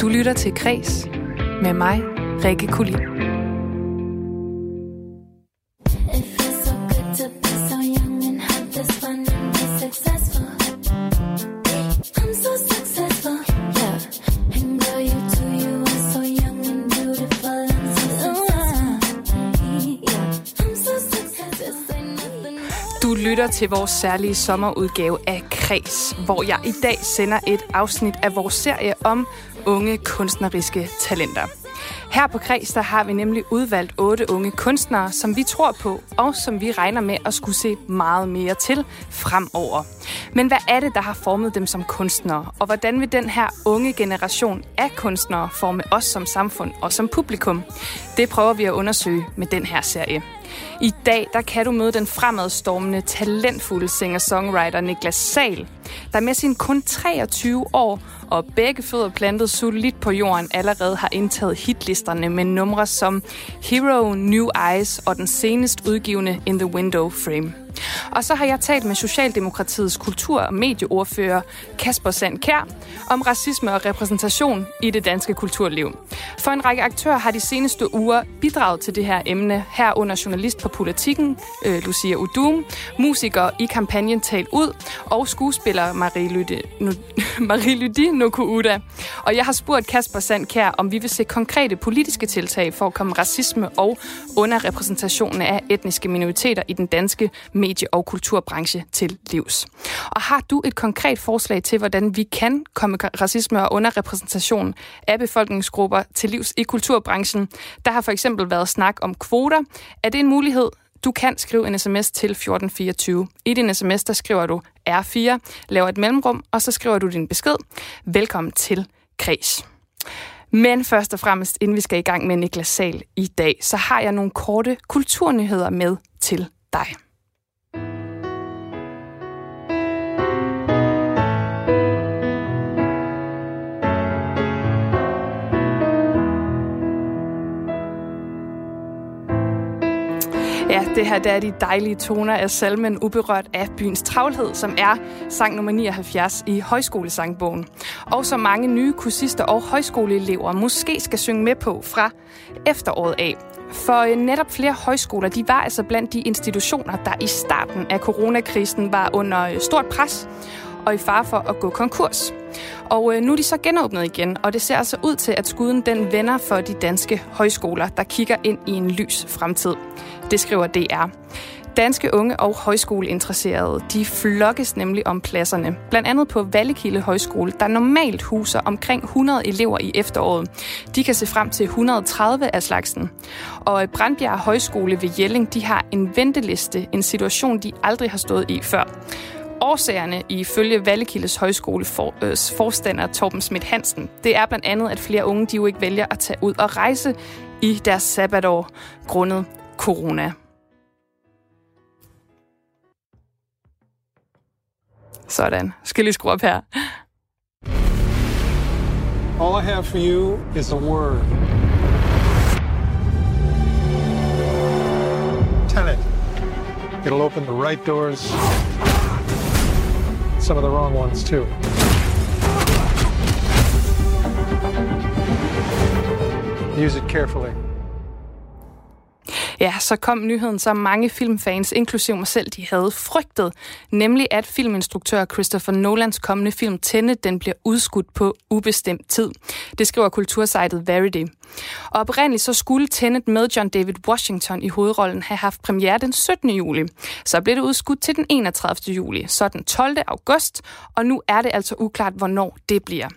Du lytter til Kres med mig, Rikke Kulin. Du lytter til vores særlige sommerudgave af Kres, hvor jeg i dag sender et afsnit af vores serie om unge kunstneriske talenter. Her på Kreds, der har vi nemlig udvalgt otte unge kunstnere, som vi tror på, og som vi regner med at skulle se meget mere til fremover. Men hvad er det, der har formet dem som kunstnere, og hvordan vil den her unge generation af kunstnere forme os som samfund og som publikum? Det prøver vi at undersøge med den her serie. I dag der kan du møde den fremadstormende, talentfulde singer-songwriter Niklas Sal, der med sin kun 23 år og begge fødder plantet solidt på jorden allerede har indtaget hitlisterne med numre som Hero, New Eyes og den senest udgivende In the Window Frame. Og så har jeg talt med Socialdemokratiets kultur- og medieordfører Kasper Sandkær om racisme og repræsentation i det danske kulturliv. For en række aktører har de seneste uger bidraget til det her emne, herunder journalist på Politikken, øh, Lucia Udum, musiker i kampagnen Tal Ud, og skuespiller Marie Lydi, Marie Nokuuda. Og jeg har spurgt Kasper Sandkær, om vi vil se konkrete politiske tiltag for at komme racisme og underrepræsentationen af etniske minoriteter i den danske medie- og kulturbranche til livs. Og har du et konkret forslag til, hvordan vi kan komme racisme og underrepræsentation af befolkningsgrupper til livs i kulturbranchen? Der har for eksempel været snak om kvoter. Er det en mulighed? Du kan skrive en sms til 1424. I din sms, der skriver du R4, laver et mellemrum, og så skriver du din besked. Velkommen til Kreds. Men først og fremmest, inden vi skal i gang med Niklas Sal i dag, så har jeg nogle korte kulturnyheder med til dig. Ja, det her det er de dejlige toner af salmen Uberørt af byens travlhed, som er sang nummer 79 i højskolesangbogen. Og så mange nye kursister og højskoleelever måske skal synge med på fra efteråret af. For øh, netop flere højskoler, de var altså blandt de institutioner, der i starten af coronakrisen var under øh, stort pres og i fare for at gå konkurs. Og øh, nu er de så genåbnet igen, og det ser altså ud til, at skuden den vender for de danske højskoler, der kigger ind i en lys fremtid. Det skriver DR. Danske unge og højskoleinteresserede, de flokkes nemlig om pladserne. Blandt andet på Vallekilde Højskole, der normalt huser omkring 100 elever i efteråret. De kan se frem til 130 af slagsen. Og Brandbjerg Højskole ved Jelling, de har en venteliste, en situation, de aldrig har stået i før. Årsagerne ifølge Vallekildes Højskole for, øh, forstander Torben Schmidt Hansen, det er blandt andet, at flere unge de jo ikke vælger at tage ud og rejse i deres sabbatår grundet corona. Sådan. Skal lige skrue op her. All I have for you is a word. Tenant. It'll open the right doors. Some of the wrong ones, too. Use it carefully. Ja, så kom nyheden, som mange filmfans, inklusive mig selv, de havde frygtet, nemlig at filminstruktør Christopher Nolans kommende film Tenet, den bliver udskudt på ubestemt tid. Det skriver kultursejtet Verity. Og oprindeligt så skulle Tenet med John David Washington i hovedrollen have haft premiere den 17. juli. Så blev det udskudt til den 31. juli, så den 12. august, og nu er det altså uklart, hvornår det bliver.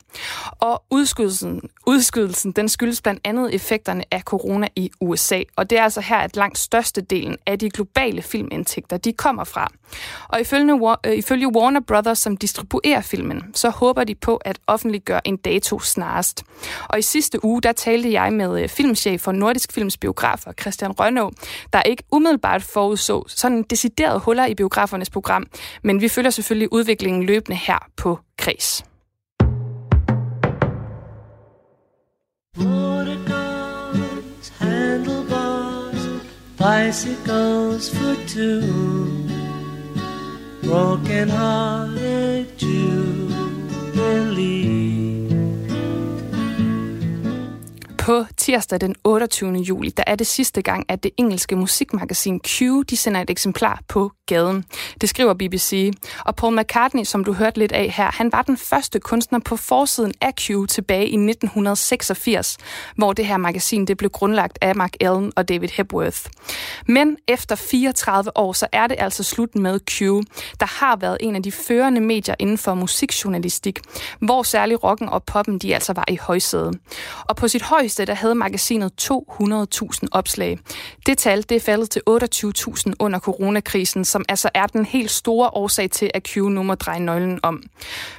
Og udskydelsen, udskydelsen den skyldes blandt andet effekterne af corona i USA, og det er altså her, at langt størstedelen af de globale filmindtægter, de kommer fra. Og ifølge, øh, ifølge Warner Brothers, som distribuerer filmen, så håber de på at offentliggøre en dato snarest. Og i sidste uge, der talte jeg med øh, filmchef for Nordisk Films biografer, Christian Rønå, der ikke umiddelbart forudså sådan deciderede huller i biografernes program, men vi følger selvfølgelig udviklingen løbende her på Kres. Bicycles for two, broken hearted Jubilee. På tirsdag den 28. juli, der er det sidste gang, at det engelske musikmagasin Q, de sender et eksemplar på gaden. Det skriver BBC. Og Paul McCartney, som du hørte lidt af her, han var den første kunstner på forsiden af Q tilbage i 1986, hvor det her magasin det blev grundlagt af Mark Allen og David Hepworth. Men efter 34 år, så er det altså slut med Q, der har været en af de førende medier inden for musikjournalistik, hvor særlig rocken og poppen de altså var i højsæde. Og på sit højeste, der havde magasinet 200.000 opslag. Det tal, det er faldet til 28.000 under coronakrisen, som altså er den helt store årsag til, at Q nu må dreje nøglen om.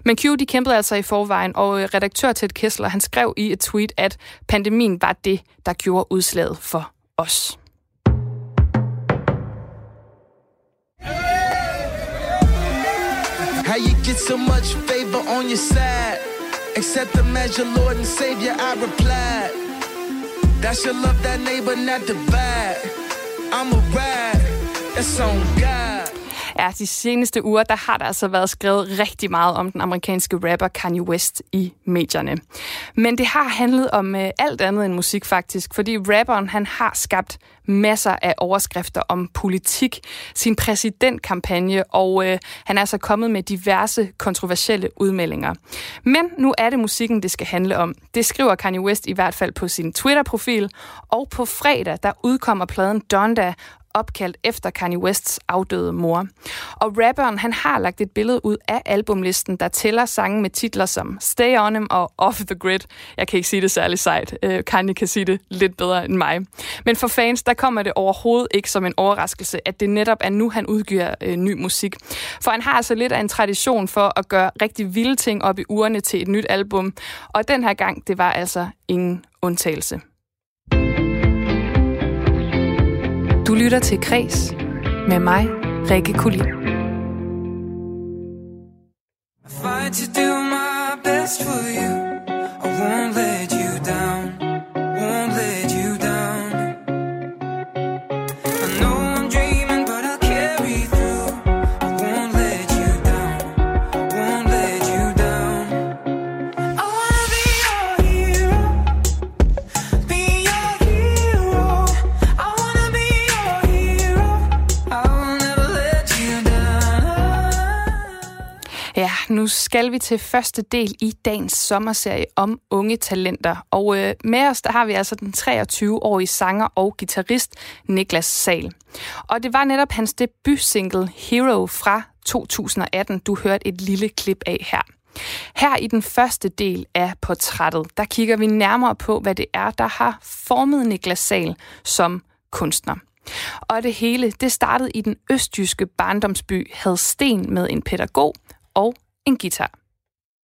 Men Q, de kæmpede altså i forvejen, og øh, redaktør Ted Kessler, han skrev i et tweet, at pandemien var det, der gjorde udslaget for os. How you get so much favor on your side? Accept the measure, Lord and Savior, I replied. That's your love, that neighbor, not divide. I'm a ride, that's on God. Ja, de seneste uger, der har der altså været skrevet rigtig meget om den amerikanske rapper Kanye West i medierne. Men det har handlet om øh, alt andet end musik faktisk, fordi rapperen han har skabt masser af overskrifter om politik, sin præsidentkampagne, og øh, han er altså kommet med diverse kontroversielle udmeldinger. Men nu er det musikken, det skal handle om. Det skriver Kanye West i hvert fald på sin Twitter-profil, og på fredag, der udkommer pladen Donda, opkaldt efter Kanye Wests afdøde mor. Og rapperen han har lagt et billede ud af albumlisten, der tæller sange med titler som Stay On Him og Off the Grid. Jeg kan ikke sige det særlig sejt. Uh, Kanye kan sige det lidt bedre end mig. Men for fans, der kommer det overhovedet ikke som en overraskelse, at det netop er nu, han udgiver uh, ny musik. For han har altså lidt af en tradition for at gøre rigtig vilde ting op i urene til et nyt album. Og den her gang, det var altså ingen undtagelse. Du lytter til Kres med mig, Rikke Kulin. I fight to do my best for you. I won't let nu skal vi til første del i dagens sommerserie om unge talenter. Og øh, med os, der har vi altså den 23-årige sanger og guitarist Niklas Sal. Og det var netop hans debutsingle Hero fra 2018, du hørte et lille klip af her. Her i den første del af portrættet, der kigger vi nærmere på, hvad det er, der har formet Niklas Sal som kunstner. Og det hele, det startede i den østjyske barndomsby Hadsten med en pædagog og en guitar.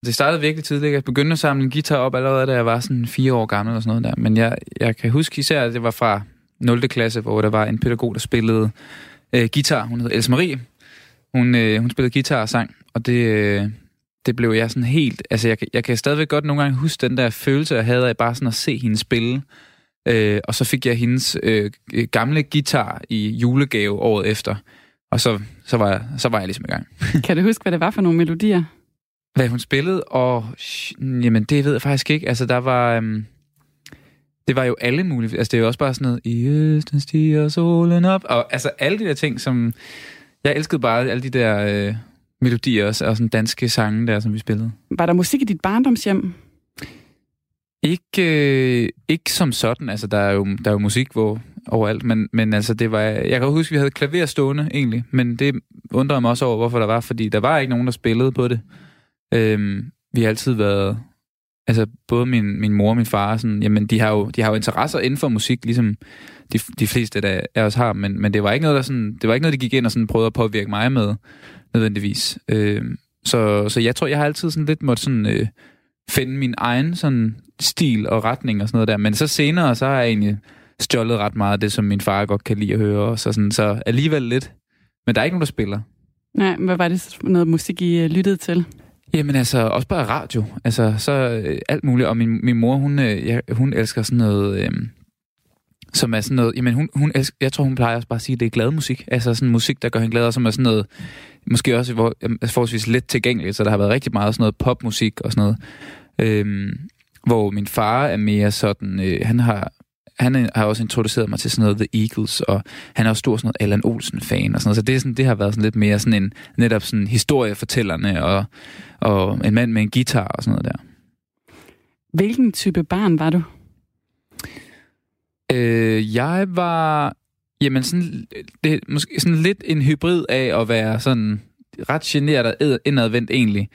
Det startede virkelig tidligt. Jeg begyndte at samle en guitar op allerede, da jeg var sådan fire år gammel og sådan noget der. Men jeg, jeg kan huske især, at det var fra 0. klasse, hvor der var en pædagog, der spillede øh, guitar. Hun hed Else Marie. Hun, øh, hun spillede guitar og sang, og det, øh, det blev jeg sådan helt... Altså, jeg, jeg kan stadigvæk godt nogle gange huske den der følelse, jeg havde af bare sådan at se hende spille. Øh, og så fik jeg hendes øh, gamle guitar i julegave året efter. Og så, så, var jeg, så var jeg ligesom i gang. kan du huske, hvad det var for nogle melodier? Hvad hun spillede? Og jamen, det ved jeg faktisk ikke. Altså, der var... Um, det var jo alle mulige... Altså, det er jo også bare sådan noget... I østen stiger solen op. Og altså, alle de der ting, som... Jeg elskede bare alle de der øh, melodier også, og sådan danske sange der, som vi spillede. Var der musik i dit barndomshjem? Ikke, øh, ikke som sådan. Altså, der er jo, der er jo musik hvor, overalt, men, men altså, det var... Jeg kan huske, at vi havde klaver stående, egentlig, men det undrede mig også over, hvorfor der var, fordi der var ikke nogen, der spillede på det. Øhm, vi har altid været... Altså, både min, min mor og min far, sådan, jamen, de har, jo, de har jo interesser inden for musik, ligesom de, de fleste der af os har, men, men det var ikke noget, der sådan, det var ikke noget, de gik ind og sådan prøvede at påvirke mig med, nødvendigvis. Øhm, så, så jeg tror, jeg har altid sådan lidt måtte sådan, øh, finde min egen sådan stil og retning og sådan noget der. Men så senere, så har jeg egentlig stjålet ret meget af det, som min far godt kan lide at høre. Så, sådan, så alligevel lidt. Men der er ikke nogen, der spiller. Nej, hvad var det noget musik, I øh, lyttede til? Jamen altså, også bare radio. Altså, så øh, alt muligt. Og min, min mor, hun, øh, ja, hun elsker sådan noget... Øh, som er sådan noget, jamen hun, hun elsker, jeg tror hun plejer også bare at sige, at det er glad musik. Altså sådan musik, der gør hende glad, og som er sådan noget, måske også hvor, forholdsvis let tilgængeligt, så der har været rigtig meget sådan noget popmusik og sådan noget. Øhm, hvor min far er mere sådan, øh, han har han har også introduceret mig til sådan noget The Eagles, og han er også stor sådan noget Allan Olsen-fan og sådan noget. Så det, er sådan, det har været sådan lidt mere sådan en netop sådan historiefortællerne og, og en mand med en guitar og sådan noget der. Hvilken type barn var du? Øh, jeg var jamen sådan, det, måske sådan lidt en hybrid af at være sådan ret generet og indadvendt egentlig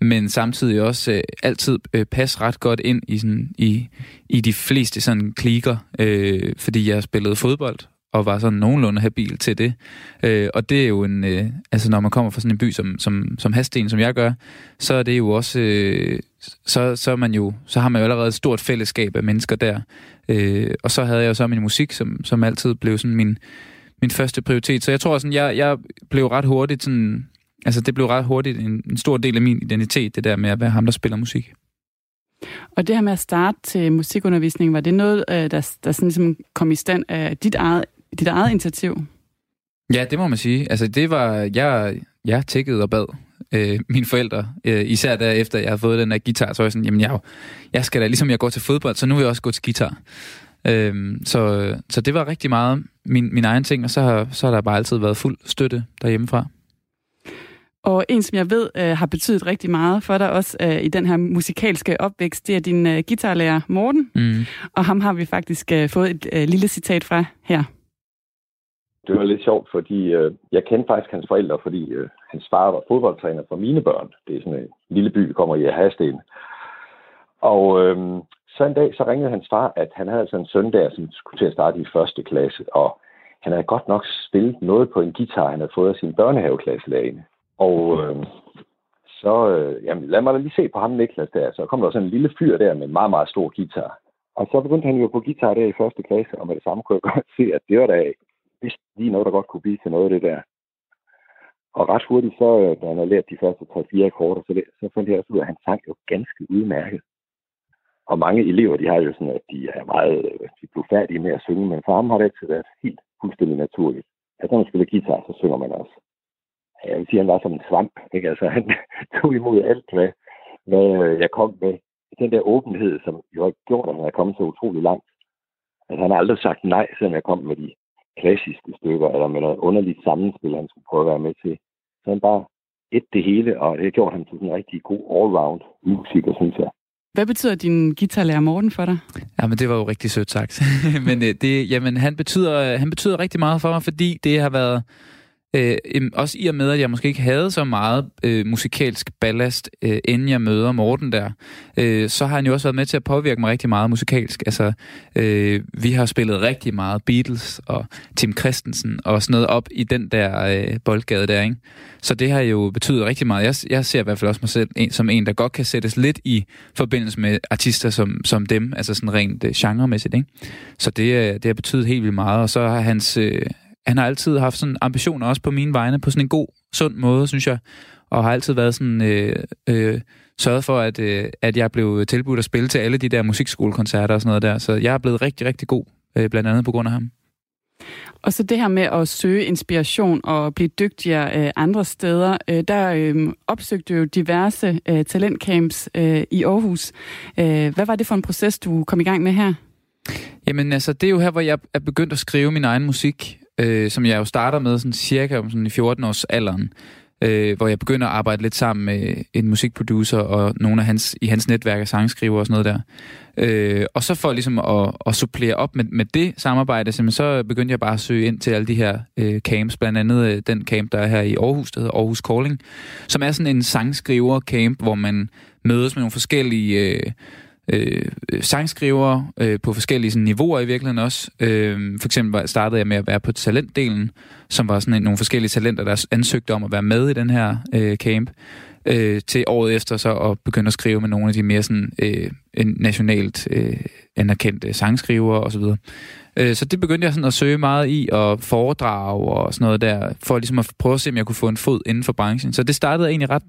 men samtidig også øh, altid øh, passe ret godt ind i, sådan, i, i de fleste sådan klikker, øh, fordi jeg spillede fodbold og var sådan nogenlunde habil til det. Øh, og det er jo en, øh, altså når man kommer fra sådan en by som, som, som Hasten, som jeg gør, så er det jo også, øh, så, så, er man jo, så har man jo allerede et stort fællesskab af mennesker der. Øh, og så havde jeg jo så min musik, som, som altid blev sådan min, min første prioritet. Så jeg tror sådan, jeg, jeg blev ret hurtigt sådan, altså det blev ret hurtigt en, en stor del af min identitet, det der med at være ham, der spiller musik. Og det her med at starte til musikundervisning, var det noget, øh, der, der sådan ligesom kom i stand af dit eget, dit eget initiativ? Ja, det må man sige. Altså det var, jeg, jeg tækkede og bad øh, mine forældre, øh, især der efter jeg har fået den der guitar, så var jeg sådan, jamen jeg, jeg skal da, ligesom jeg går til fodbold, så nu vil jeg også gå til guitar. Øh, så, så det var rigtig meget min, min egen ting, og så har, så har der bare altid været fuld støtte derhjemmefra. Og en, som jeg ved øh, har betydet rigtig meget for dig også øh, i den her musikalske opvækst, det er din øh, guitarlærer Morten. Mm. Og ham har vi faktisk øh, fået et øh, lille citat fra her. Det var lidt sjovt, fordi øh, jeg kendte faktisk hans forældre, fordi øh, hans far var fodboldtræner for mine børn. Det er sådan en lille by, vi kommer i Hasten. Og øh, så en dag, så ringede hans far, at han havde sådan en søn der, som skulle til at starte i første klasse, og han havde godt nok spillet noget på en guitar, han havde fået af sin børnehaveklasselærerne. Og øh, så, øh, jamen, lad mig da lige se på ham, Niklas, der. Så kom der sådan en lille fyr der med en meget, meget stor guitar. Og så begyndte han jo på guitar der i første klasse, og med det samme kunne jeg godt se, at det var da vist lige noget, der godt kunne blive til noget af det der. Og ret hurtigt, så, øh, da han havde lært de første 3-4 akkorder, så, så fandt jeg også ud af, at han sang jo ganske udmærket. Og mange elever, de har jo sådan, at de er meget øh, de er færdige med at synge, men for ham har det altid været helt fuldstændig naturligt. At når man spiller guitar, så synger man også jeg vil sige, han var som en svamp. Ikke? Altså, han tog imod alt, hvad, hvad jeg kom med. Den der åbenhed, som jo har gjort, at han er kommet så utrolig langt. Altså, han har aldrig sagt nej, selvom jeg kom med de klassiske stykker, eller med noget underligt sammenspil, han skulle prøve at være med til. Så han bare et det hele, og det har gjort ham til en rigtig god all-round musiker, synes jeg. Hvad betyder din guitarlærer Morten for dig? Jamen, det var jo rigtig sødt sagt. Men øh, det, jamen, han, betyder, han betyder rigtig meget for mig, fordi det har været Øh, også i og med, at jeg måske ikke havde så meget øh, musikalsk ballast, øh, inden jeg møder Morten der, øh, så har han jo også været med til at påvirke mig rigtig meget musikalsk. Altså, øh, vi har spillet rigtig meget Beatles og Tim Christensen og sådan noget op i den der øh, boldgade der, ikke? Så det har jo betydet rigtig meget. Jeg, jeg ser i hvert fald også mig selv en, som en, der godt kan sættes lidt i forbindelse med artister som, som dem, altså sådan rent øh, genremæssigt, ikke? Så det, øh, det har betydet helt vildt meget, og så har hans, øh, han har altid haft sådan ambitioner også på mine vegne, på sådan en god, sund måde, synes jeg. Og har altid været sådan, øh, øh, sørget for, at, øh, at jeg blev tilbudt at spille til alle de der musikskolekoncerter og sådan noget der. Så jeg er blevet rigtig, rigtig god, øh, blandt andet på grund af ham. Og så det her med at søge inspiration og blive dygtigere øh, andre steder. Øh, der øh, opsøgte jo diverse øh, talentcamps øh, i Aarhus. Øh, hvad var det for en proces, du kom i gang med her? Jamen altså, det er jo her, hvor jeg er begyndt at skrive min egen musik øh, som jeg jo starter med sådan cirka om sådan i 14 års alderen, øh, hvor jeg begynder at arbejde lidt sammen med en musikproducer og nogle af hans, i hans netværk af sangskriver og sådan noget der. Øh, og så for ligesom at, at supplere op med, med det samarbejde, så begyndte jeg bare at søge ind til alle de her øh, camps, blandt andet øh, den camp, der er her i Aarhus, der hedder Aarhus Calling, som er sådan en sangskriver-camp, hvor man mødes med nogle forskellige... Øh, øh, sangskriver øh, på forskellige sådan, niveauer i virkeligheden også. Øh, for eksempel startede jeg med at være på talentdelen, som var sådan en, nogle forskellige talenter, der ansøgte om at være med i den her øh, camp. Øh, til året efter så at begynde at skrive med nogle af de mere sådan, øh, nationalt øh, anerkendte sangskrivere osv. Så, øh, så det begyndte jeg sådan at søge meget i og foredrage og sådan noget der, for ligesom at prøve at se, om jeg kunne få en fod inden for branchen. Så det startede egentlig ret,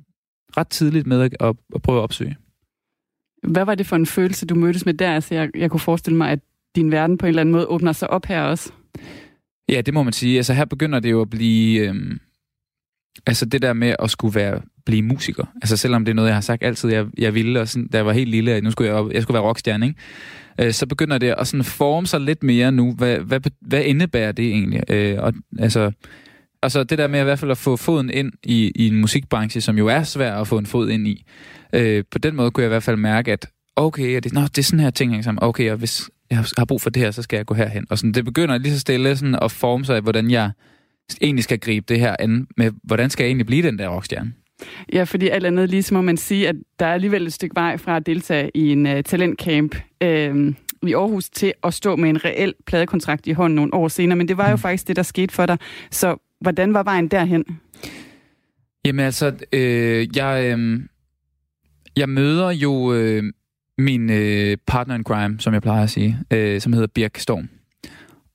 ret tidligt med at, at, at prøve at opsøge. Hvad var det for en følelse, du mødtes med der? Altså, jeg, jeg kunne forestille mig, at din verden på en eller anden måde åbner sig op her også. Ja, det må man sige. Altså, her begynder det jo at blive... Øhm, altså, det der med at skulle være blive musiker. Altså selvom det er noget, jeg har sagt altid, jeg, jeg ville, og sådan, da jeg var helt lille, at nu skulle jeg, jeg skulle være rockstjerne, ikke? Øh, så begynder det at sådan forme sig lidt mere nu. Hvad, hvad, hvad indebærer det egentlig? Øh, og, altså, altså det der med i hvert fald at få foden ind i, i en musikbranche, som jo er svær at få en fod ind i. Øh, på den måde kunne jeg i hvert fald mærke, at okay, det, nå, det er sådan her ting sammen. Okay, og hvis jeg har brug for det her, så skal jeg gå herhen. Og sådan, det begynder lige så stille sådan at forme sig, hvordan jeg egentlig skal gribe det her an med, hvordan skal jeg egentlig blive den der rockstjerne? Ja, fordi alt andet lige så må man sige, at der er alligevel et stykke vej fra at deltage i en uh, talentcamp uh, i Aarhus til at stå med en reel pladekontrakt i hånden nogle år senere. Men det var jo mm. faktisk det, der skete for dig. Så hvordan var vejen derhen? Jamen altså, øh, jeg, øh, jeg møder jo øh, min øh, partner in crime, som jeg plejer at sige, øh, som hedder Birk Storm.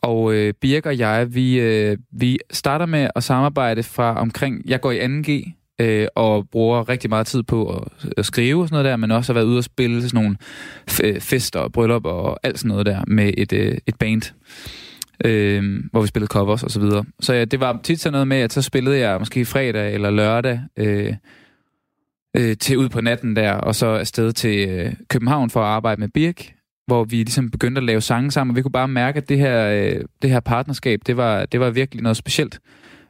Og øh, Birk og jeg, vi, øh, vi starter med at samarbejde fra omkring, jeg går i 2G, øh, og bruger rigtig meget tid på at, at skrive og sådan noget der, men også har været ude og spille sådan nogle øh, fester og bryllup og alt sådan noget der med et, øh, et band, øh, hvor vi spillede covers og så videre. Så ja, det var tit sådan noget med, at så spillede jeg måske fredag eller lørdag øh, øh, til ud på natten der, og så afsted til øh, København for at arbejde med Birk, hvor vi ligesom begyndte at lave sange sammen, og vi kunne bare mærke, at det her, øh, det her partnerskab, det var, det var virkelig noget specielt.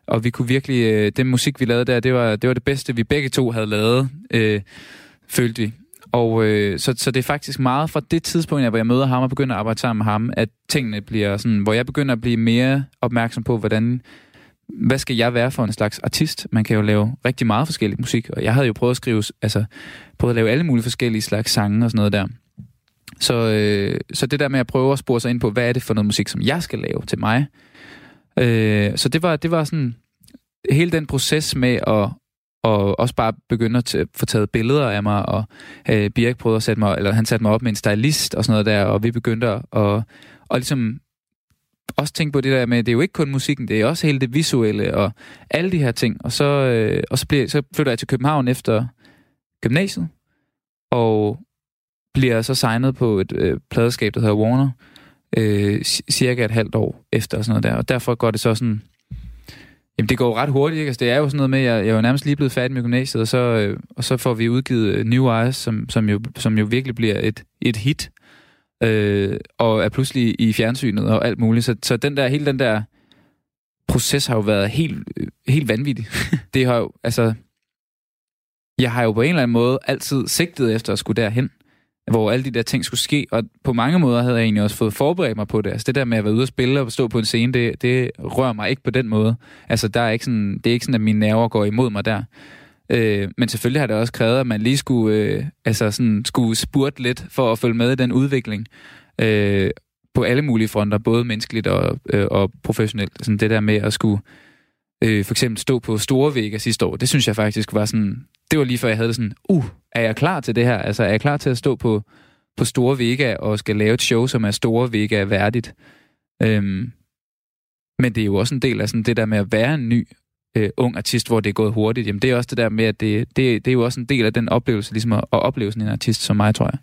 Og vi kunne virkelig, øh, den musik, vi lavede der, det var det, var det bedste, vi begge to havde lavet, øh, følte vi. Og øh, så, så det er faktisk meget fra det tidspunkt, hvor jeg møder ham og begynder at arbejde sammen med ham, at tingene bliver sådan, hvor jeg begynder at blive mere opmærksom på, hvordan, hvad skal jeg være for en slags artist? Man kan jo lave rigtig meget forskellig musik, og jeg havde jo prøvet at skrive, altså prøvet at lave alle mulige forskellige slags sange og sådan noget der. Så, øh, så det der med at prøve at spore sig ind på, hvad er det for noget musik, som jeg skal lave til mig, Øh, så det var, det var sådan hele den proces med at og også bare begynde at få taget billeder af mig, og øh, Birk prøvede at sætte mig, eller han satte mig op med en stylist og sådan noget der, og vi begyndte at, og, og ligesom også tænke på det der med, det er jo ikke kun musikken, det er også hele det visuelle og alle de her ting. Og så, øh, og så, bliver, så flytter jeg til København efter gymnasiet, og bliver så signet på et øh, pladeskab, der hedder Warner, øh, cirka et halvt år efter og sådan noget der. Og derfor går det så sådan... Jamen, det går ret hurtigt, ikke? Altså, det er jo sådan noget med, at jeg, jeg er jo nærmest lige blevet færdig med gymnasiet, og så, øh, og så får vi udgivet øh, New Eyes, som, som, jo, som jo virkelig bliver et, et hit, øh, og er pludselig i fjernsynet og alt muligt. Så, så den der, hele den der proces har jo været helt, øh, helt vanvittig. det har jo, altså... Jeg har jo på en eller anden måde altid sigtet efter at skulle derhen hvor alle de der ting skulle ske, og på mange måder havde jeg egentlig også fået forberedt mig på det. Altså det der med at være ude og spille og stå på en scene, det, det rører mig ikke på den måde. Altså der er ikke sådan, det er ikke sådan, at mine nerver går imod mig der. Øh, men selvfølgelig har det også krævet, at man lige skulle, øh, altså sådan, skulle spurte lidt for at følge med i den udvikling. Øh, på alle mulige fronter, både menneskeligt og, øh, og professionelt. Sådan det der med at skulle øh, for eksempel stå på Store Vega sidste år, det synes jeg faktisk var sådan, det var lige før jeg havde det sådan, uh, er jeg klar til det her? Altså, er jeg klar til at stå på, på Store Vega og skal lave et show, som er Store Vega værdigt? Øhm, men det er jo også en del af sådan det der med at være en ny øh, ung artist, hvor det er gået hurtigt. Jamen, det er også det der med, at det, det, det er jo også en del af den oplevelse, ligesom at, at opleve sådan en artist som mig, tror jeg.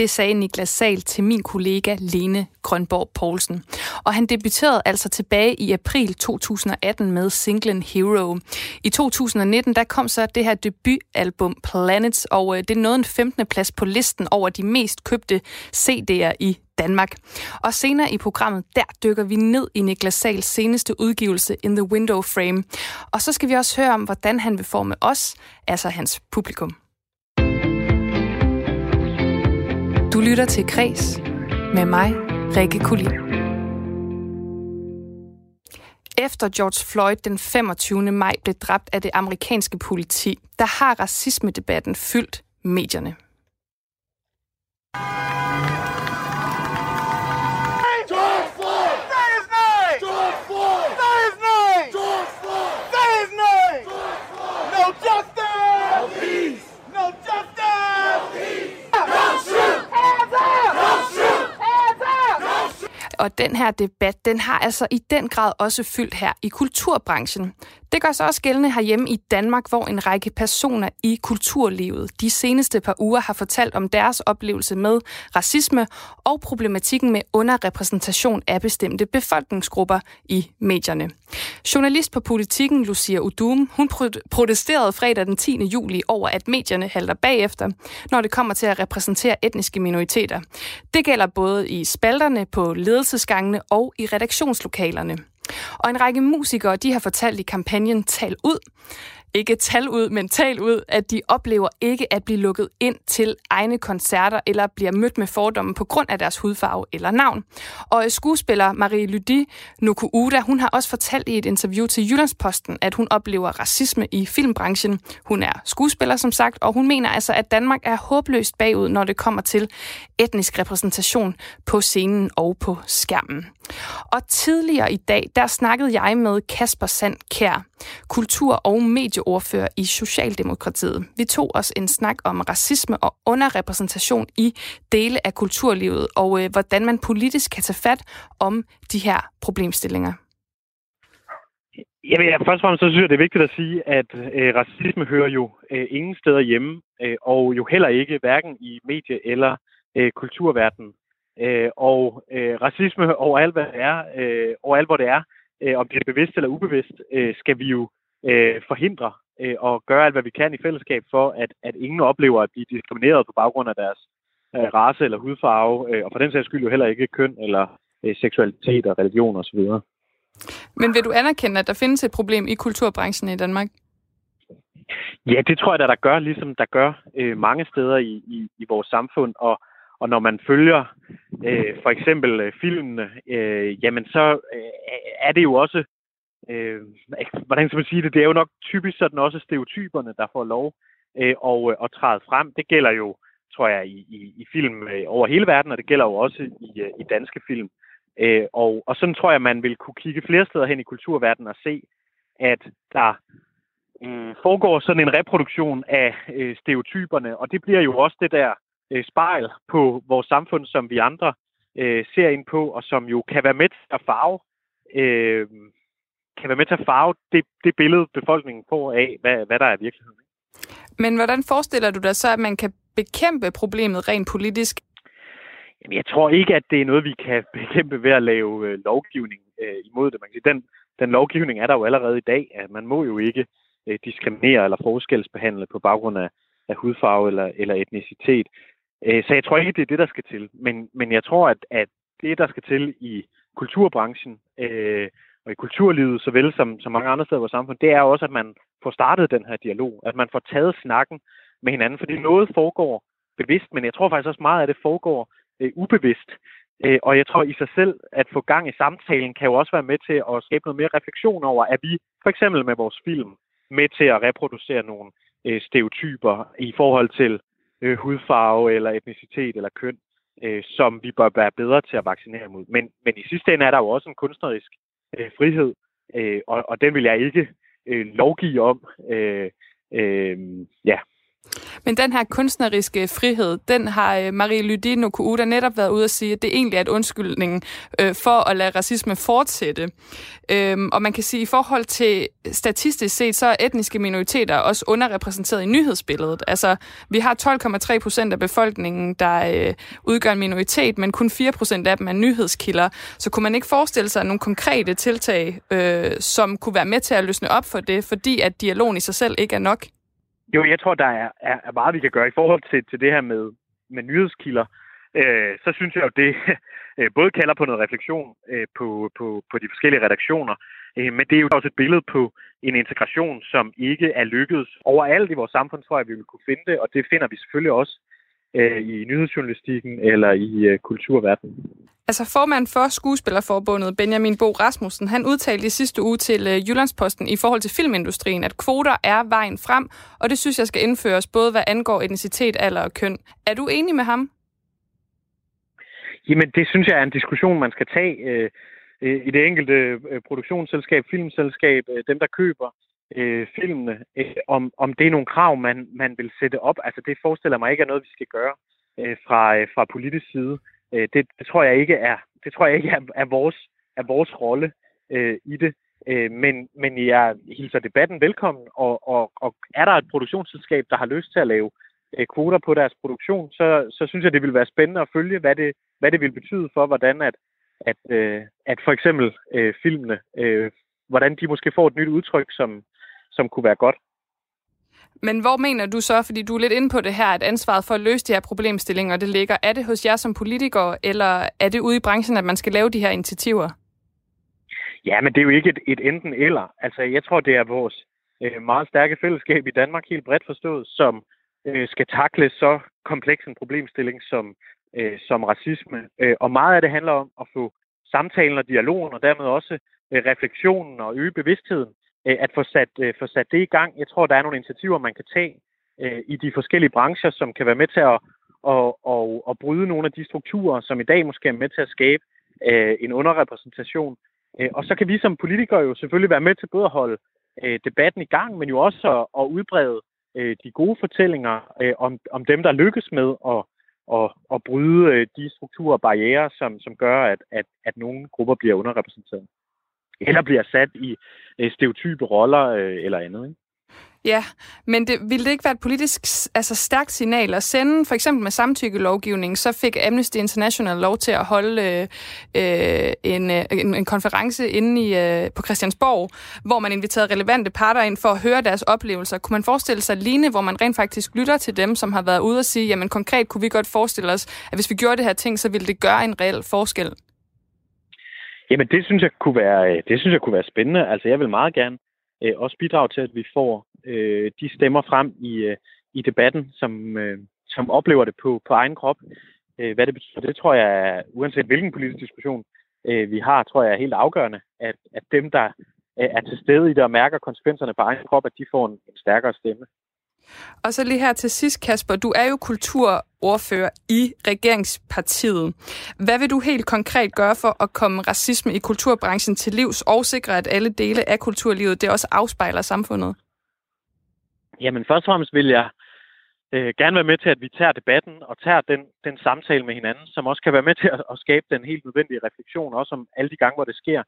Det sagde Niklas Sal til min kollega Lene Grønborg Poulsen. Og han debuterede altså tilbage i april 2018 med singlen Hero. I 2019 der kom så det her debutalbum Planets, og øh, det nåede en 15. plads på listen over de mest købte CD'er i Danmark. Og senere i programmet, der dykker vi ned i Niklas Sals seneste udgivelse In the Window Frame. Og så skal vi også høre om, hvordan han vil forme os, altså hans publikum. Du lytter til Kres med mig, Rikke Kulin. Efter George Floyd den 25. maj blev dræbt af det amerikanske politi, der har racismedebatten fyldt medierne. Og den her debat, den har altså i den grad også fyldt her i kulturbranchen. Det gør sig også gældende herhjemme i Danmark, hvor en række personer i kulturlivet de seneste par uger har fortalt om deres oplevelse med racisme og problematikken med underrepræsentation af bestemte befolkningsgrupper i medierne. Journalist på politikken Lucia Udum, hun protesterede fredag den 10. juli over, at medierne halter bagefter, når det kommer til at repræsentere etniske minoriteter. Det gælder både i spalterne, på ledelsesgangene og i redaktionslokalerne. Og en række musikere, de har fortalt i kampagnen Tal ud, ikke tal ud, men tal ud, at de oplever ikke at blive lukket ind til egne koncerter eller bliver mødt med fordomme på grund af deres hudfarve eller navn. Og skuespiller Marie Lydi Nokuuda, hun har også fortalt i et interview til Jyllandsposten, at hun oplever racisme i filmbranchen. Hun er skuespiller, som sagt, og hun mener altså, at Danmark er håbløst bagud, når det kommer til etnisk repræsentation på scenen og på skærmen. Og tidligere i dag, der snakkede jeg med Kasper Sand Kær, kultur- og medieordfører i Socialdemokratiet. Vi tog os en snak om racisme og underrepræsentation i dele af kulturlivet, og øh, hvordan man politisk kan tage fat om de her problemstillinger. Jamen, ja, først og fremmest så synes jeg, det er vigtigt at sige, at øh, racisme hører jo øh, ingen steder hjemme, øh, og jo heller ikke hverken i medie- eller øh, kulturverdenen. Øh, og øh, racisme overalt, hvad det er, øh, overalt, hvor det er, øh, om det er bevidst eller ubevidst, øh, skal vi jo øh, forhindre øh, og gøre alt, hvad vi kan i fællesskab for, at, at ingen oplever at blive diskrimineret på baggrund af deres øh, race eller hudfarve, øh, og for den sags skyld jo heller ikke køn eller øh, seksualitet og religion osv. Men vil du anerkende, at der findes et problem i kulturbranchen i Danmark? Ja, det tror jeg, at der gør, ligesom der gør øh, mange steder i, i, i vores samfund. Og, og når man følger øh, for eksempel øh, filmene, øh, jamen så øh, er det jo også, øh, hvordan skal man sige det, det er jo nok typisk sådan også stereotyperne, der får lov øh, og, øh, at træde frem. Det gælder jo, tror jeg, i, i, i film øh, over hele verden, og det gælder jo også i, øh, i danske film. Øh, og, og sådan tror jeg, man vil kunne kigge flere steder hen i kulturverdenen og se, at der øh, foregår sådan en reproduktion af øh, stereotyperne, og det bliver jo også det der øh, spejl på vores samfund, som vi andre øh, ser ind på, og som jo kan være med til at farve, øh, kan være med til at farve det, det billede, befolkningen får af, hvad, hvad der er virkeligheden. Men hvordan forestiller du dig så, at man kan bekæmpe problemet rent politisk? Jamen, jeg tror ikke, at det er noget, vi kan bekæmpe ved at lave øh, lovgivning øh, imod det. Man kan sige, den, den lovgivning er der jo allerede i dag. At man må jo ikke øh, diskriminere eller forskelsbehandle på baggrund af, af hudfarve eller, eller etnicitet. Øh, så jeg tror ikke, det er det, der skal til. Men, men jeg tror, at, at det, der skal til i kulturbranchen øh, og i kulturlivet, såvel som, som mange andre steder i vores samfund, det er også, at man får startet den her dialog. At man får taget snakken med hinanden. Fordi noget foregår bevidst, men jeg tror faktisk også meget af det foregår øh, ubevidst. Øh, og jeg tror i sig selv, at få gang i samtalen kan jo også være med til at skabe noget mere refleksion over, at vi for eksempel med vores film med til at reproducere nogle øh, stereotyper i forhold til øh, hudfarve eller etnicitet eller køn, øh, som vi bør være bedre til at vaccinere mod. Men, men i sidste ende er der jo også en kunstnerisk øh, frihed, øh, og, og den vil jeg ikke øh, lovgive om. Øh, øh, ja, men den her kunstneriske frihed, den har øh, Marie Lydino Kuuda netop været ude at sige, at det egentlig er et undskyldning øh, for at lade racisme fortsætte. Øhm, og man kan sige, at i forhold til statistisk set, så er etniske minoriteter også underrepræsenteret i nyhedsbilledet. Altså, vi har 12,3 procent af befolkningen, der øh, udgør en minoritet, men kun 4 procent af dem er nyhedskilder. Så kunne man ikke forestille sig nogle konkrete tiltag, øh, som kunne være med til at løsne op for det, fordi at dialogen i sig selv ikke er nok? Jo, jeg tror, der er, er, er meget, vi kan gøre i forhold til, til det her med, med nyhedskilder. Øh, så synes jeg jo, det øh, både kalder på noget refleksion øh, på, på, på de forskellige redaktioner, øh, men det er jo også et billede på en integration, som ikke er lykkedes overalt i vores samfund, tror jeg, vi vil kunne finde det, og det finder vi selvfølgelig også øh, i nyhedsjournalistikken eller i øh, kulturverdenen. Altså formand for Skuespillerforbundet, Benjamin Bo Rasmussen, han udtalte i sidste uge til øh, Jyllandsposten i forhold til filmindustrien, at kvoter er vejen frem, og det synes jeg skal indføres både hvad angår etnicitet, alder og køn. Er du enig med ham? Jamen, det synes jeg er en diskussion, man skal tage øh, øh i det enkelte øh, produktionsselskab, filmselskab, dem der køber øh, filmene, øh, om, om det er nogle krav, man, man vil sætte op. Altså, det forestiller mig ikke er noget, vi skal gøre øh, fra, øh, fra politisk side. Øh, det, det tror jeg ikke er, det tror jeg ikke er, er, vores, er vores rolle øh, i det. Øh, men, men jeg hilser debatten velkommen, og, og, og er der et produktionsselskab, der har lyst til at lave øh, kvoter på deres produktion, så, så synes jeg, det vil være spændende at følge, hvad det, hvad det vil betyde for, hvordan at, at, øh, at for eksempel øh, filmene, øh, hvordan de måske får et nyt udtryk, som, som kunne være godt. Men hvor mener du så, fordi du er lidt inde på det her, at ansvaret for at løse de her problemstillinger, det ligger, er det hos jer som politikere, eller er det ude i branchen, at man skal lave de her initiativer? Ja, men det er jo ikke et, et enten eller. Altså, jeg tror, det er vores øh, meget stærke fællesskab i Danmark, helt bredt forstået, som øh, skal takle så kompleks en problemstilling som, øh, som racisme. Øh, og meget af det handler om at få samtalen og dialogen, og dermed også øh, refleksionen og øge bevidstheden, Øh, at få sat, øh, få sat det i gang. Jeg tror, der er nogle initiativer, man kan tage øh, i de forskellige brancher, som kan være med til at, at, at, at bryde nogle af de strukturer, som i dag måske er med til at skabe øh, en underrepræsentation. Øh, og så kan vi som politikere jo selvfølgelig være med til både at holde øh, debatten i gang, men jo også at, at udbrede øh, de gode fortællinger øh, om, om dem, der lykkes med at, at, at bryde øh, de strukturer og barriere, som, som gør, at, at, at nogle grupper bliver underrepræsenteret. Eller bliver sat i øh, stereotype roller øh, eller andet. Ikke? Ja, men det, ville det ikke være et politisk altså stærkt signal at sende, for eksempel med samtykkelovgivning, så fik Amnesty International lov til at holde øh, en, øh, en, en konference inde i, øh, på Christiansborg, hvor man inviterede relevante parter ind for at høre deres oplevelser. Kunne man forestille sig lignende, hvor man rent faktisk lytter til dem, som har været ude og sige, jamen konkret kunne vi godt forestille os, at hvis vi gjorde det her ting, så ville det gøre en reel forskel? Jamen det synes jeg kunne være, øh, det synes jeg kunne være spændende. Altså jeg vil meget gerne øh, også bidrage til, at vi får øh, de stemmer frem i, øh, i debatten, som, øh, som oplever det på, på egen krop. Øh, hvad det betyder, det tror jeg, uanset hvilken politisk diskussion øh, vi har, tror jeg er helt afgørende, at, at dem, der øh, er til stede i det og mærker konsekvenserne på egen krop, at de får en, en stærkere stemme. Og så lige her til sidst, Kasper, du er jo kulturordfører i regeringspartiet. Hvad vil du helt konkret gøre for at komme racisme i kulturbranchen til livs og sikre, at alle dele af kulturlivet det også afspejler samfundet? Jamen først og fremmest vil jeg øh, gerne være med til, at vi tager debatten og tager den, den samtale med hinanden, som også kan være med til at, at skabe den helt nødvendige refleksion, også om alle de gange, hvor det sker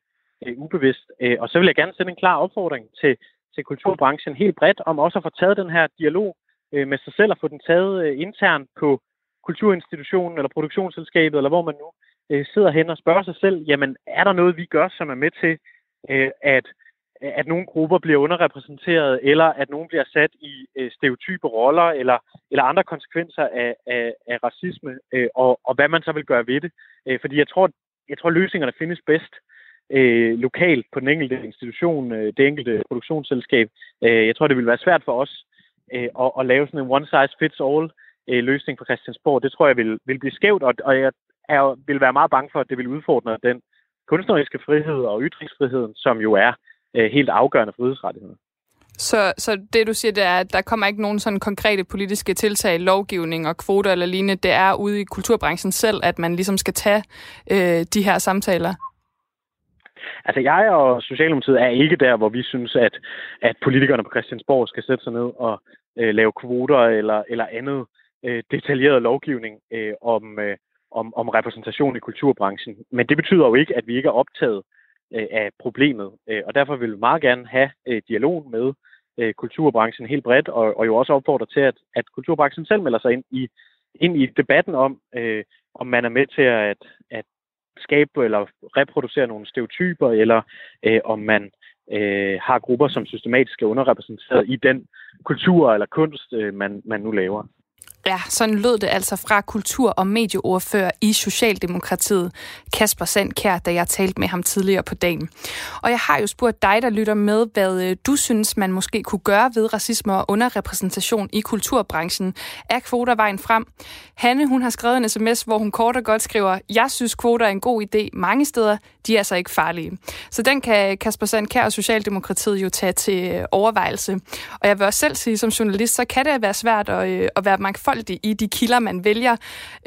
øh, ubevidst. Øh, og så vil jeg gerne sende en klar opfordring til, til kulturbranchen helt bredt, om også at få taget den her dialog øh, med sig selv og få den taget øh, internt på kulturinstitutionen eller produktionsselskabet, eller hvor man nu øh, sidder hen og spørger sig selv, jamen er der noget, vi gør, som er med til, øh, at at nogle grupper bliver underrepræsenteret, eller at nogen bliver sat i øh, stereotype roller, eller, eller andre konsekvenser af, af, af racisme, øh, og, og hvad man så vil gøre ved det. Øh, fordi jeg tror, jeg tror løsningerne findes bedst øh, lokalt på den enkelte institution, øh, det enkelte produktionsselskab. Øh, jeg tror, det vil være svært for os øh, at, at lave sådan en one-size-fits-all øh, løsning på Christiansborg. Det tror jeg vil, vil blive skævt, og, og jeg er, vil være meget bange for, at det vil udfordre den kunstneriske frihed og ytringsfriheden, som jo er øh, helt afgørende frihedsrettigheder. Så, så det du siger, det er, at der kommer ikke nogen sådan konkrete politiske tiltag, lovgivning og kvoter eller lignende. Det er ude i kulturbranchen selv, at man ligesom skal tage øh, de her samtaler. Altså jeg og Socialdemokratiet er ikke der, hvor vi synes, at, at politikerne på Christiansborg skal sætte sig ned og øh, lave kvoter eller, eller andet øh, detaljeret lovgivning øh, om, øh, om, om repræsentation i kulturbranchen. Men det betyder jo ikke, at vi ikke er optaget øh, af problemet. Øh, og derfor vil vi meget gerne have øh, dialog med øh, kulturbranchen helt bredt, og, og jo også opfordre til, at, at kulturbranchen selv melder sig ind i, ind i debatten om, øh, om man er med til at, at skabe eller reproducere nogle stereotyper, eller øh, om man øh, har grupper, som systematisk er underrepræsenteret i den kultur eller kunst, øh, man, man nu laver. Ja, sådan lød det altså fra kultur- og medieordfører i Socialdemokratiet, Kasper Sandkær, da jeg talte med ham tidligere på dagen. Og jeg har jo spurgt dig, der lytter med, hvad øh, du synes, man måske kunne gøre ved racisme og underrepræsentation i kulturbranchen. Er kvoter vejen frem? Hanne, hun har skrevet en sms, hvor hun kort og godt skriver, jeg synes, kvoter er en god idé mange steder, de er så ikke farlige. Så den kan Kasper Sandkær og Socialdemokratiet jo tage til øh, overvejelse. Og jeg vil også selv sige, som journalist, så kan det være svært at, øh, at være mangfoldig mangfoldig i de kilder, man vælger.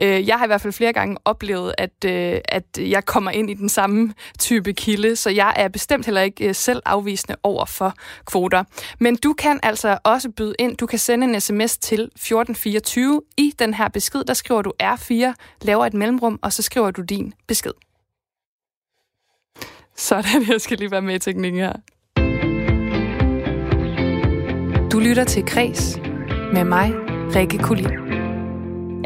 Øh, jeg har i hvert fald flere gange oplevet, at, øh, at jeg kommer ind i den samme type kilde, så jeg er bestemt heller ikke øh, selv afvisende over for kvoter. Men du kan altså også byde ind. Du kan sende en sms til 1424. I den her besked, der skriver du R4, laver et mellemrum, og så skriver du din besked. Sådan, jeg skal lige være med i teknikken her. Du lytter til Kres med mig, Rikke Kulin.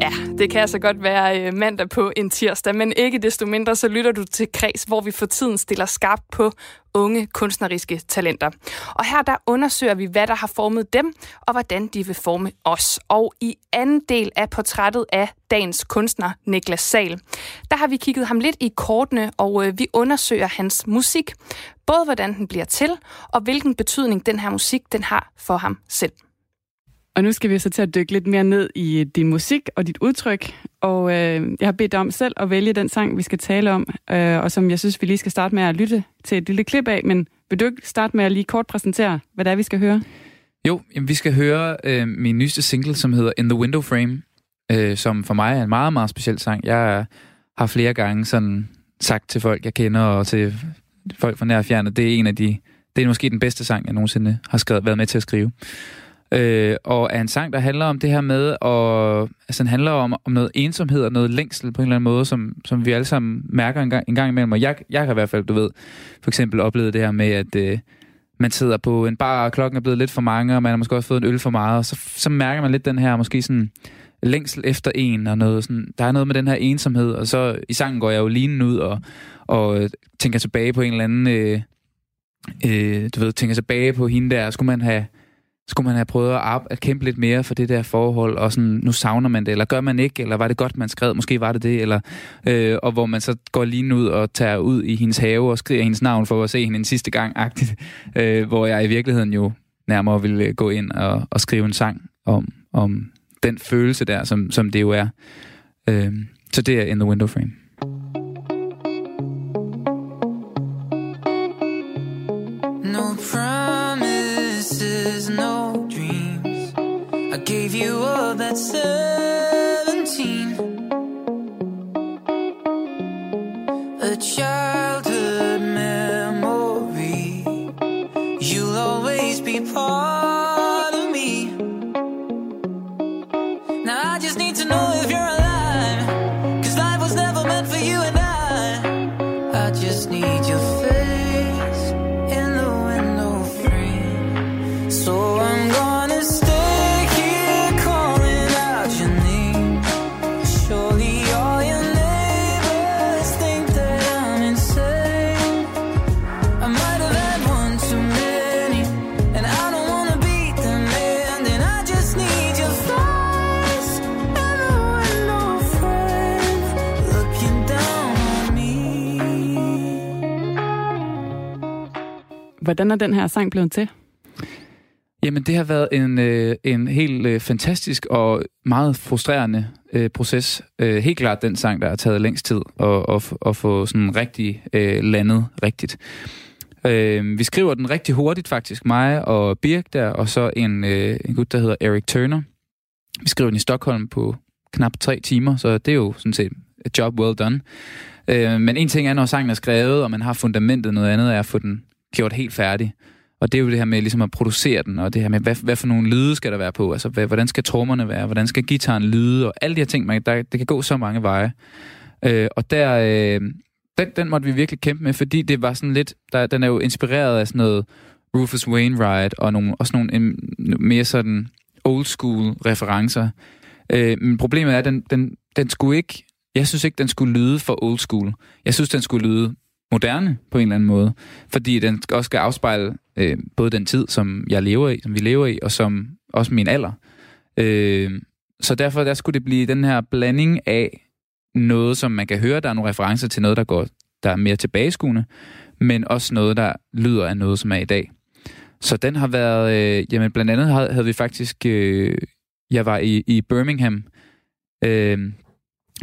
Ja, det kan altså godt være øh, mandag på en tirsdag, men ikke desto mindre så lytter du til Kreds, hvor vi for tiden stiller skarpt på unge kunstneriske talenter. Og her der undersøger vi, hvad der har formet dem, og hvordan de vil forme os. Og i anden del af portrættet af dagens kunstner, Niklas Sal, der har vi kigget ham lidt i kortene, og øh, vi undersøger hans musik. Både hvordan den bliver til, og hvilken betydning den her musik den har for ham selv. Og nu skal vi så til at dykke lidt mere ned i din musik og dit udtryk. Og øh, jeg har bedt dig om selv at vælge den sang, vi skal tale om, øh, og som jeg synes, vi lige skal starte med at lytte til et lille klip af. Men vil du ikke starte med at lige kort præsentere, hvad det er, vi skal høre? Jo, jamen, vi skal høre øh, min nyeste single, som hedder In the Window Frame, øh, som for mig er en meget, meget speciel sang. Jeg har flere gange sådan sagt til folk, jeg kender, og til folk fra nær og fjerne, det er en af de, det er måske den bedste sang, jeg nogensinde har skrevet, været med til at skrive øh, og er en sang, der handler om det her med, og altså, den handler om, om noget ensomhed og noget længsel på en eller anden måde, som, som vi alle sammen mærker en gang, en gang imellem. Og jeg, jeg har i hvert fald, du ved, for eksempel oplevet det her med, at øh, man sidder på en bar, og klokken er blevet lidt for mange, og man har måske også fået en øl for meget, og så, så mærker man lidt den her, måske sådan længsel efter en, og noget sådan, der er noget med den her ensomhed, og så i sangen går jeg jo lige ud og, og øh, tænker tilbage på en eller anden, øh, øh, du ved, tænker tilbage på hende der, skulle man have, skulle man have prøvet at, at kæmpe lidt mere for det der forhold, og sådan, nu savner man det, eller gør man ikke, eller var det godt, man skrev, måske var det det, eller, øh, og hvor man så går lige ud og tager ud i hendes have og skriver hendes navn for at se hende en sidste gang, agtigt, øh, hvor jeg i virkeligheden jo nærmere ville øh, gå ind og, og skrive en sang om, om den følelse der, som, som det jo er. Øh, så det er In the Window Frame. gave you all that 17. A child. Hvordan er den her sang blevet til? Jamen, det har været en, øh, en helt øh, fantastisk og meget frustrerende øh, proces. Øh, helt klart den sang, der har taget længst tid at, at, at få sådan rigtig øh, landet rigtigt. Øh, vi skriver den rigtig hurtigt faktisk, mig og Birk der, og så en, øh, en gut, der hedder Eric Turner. Vi skriver den i Stockholm på knap tre timer, så det er jo sådan set et job well done. Øh, men en ting er, når sangen er skrevet, og man har fundamentet, noget andet er at få den gjort helt færdig. Og det er jo det her med ligesom at producere den, og det her med, hvad, hvad for nogle lyde skal der være på? Altså, hvad, hvordan skal trommerne være? Hvordan skal gitaren lyde? Og alle de her ting, man, der, det kan gå så mange veje. Øh, og der, øh, den, den måtte vi virkelig kæmpe med, fordi det var sådan lidt, der, den er jo inspireret af sådan noget Rufus Wainwright, og nogle, også nogle en, mere sådan old school referencer. Øh, men problemet er, at den, den, den skulle ikke, jeg synes ikke, den skulle lyde for old school. Jeg synes, den skulle lyde moderne på en eller anden måde. Fordi den også skal afspejle øh, både den tid, som jeg lever i, som vi lever i, og som også min alder. Øh, så derfor der skulle det blive den her blanding af noget, som man kan høre, der er nogle referencer til noget, der går der er mere tilbageskuende, men også noget, der lyder af noget, som er i dag. Så den har været, øh, jamen blandt andet havde, havde vi faktisk, øh, jeg var i, i Birmingham, øh,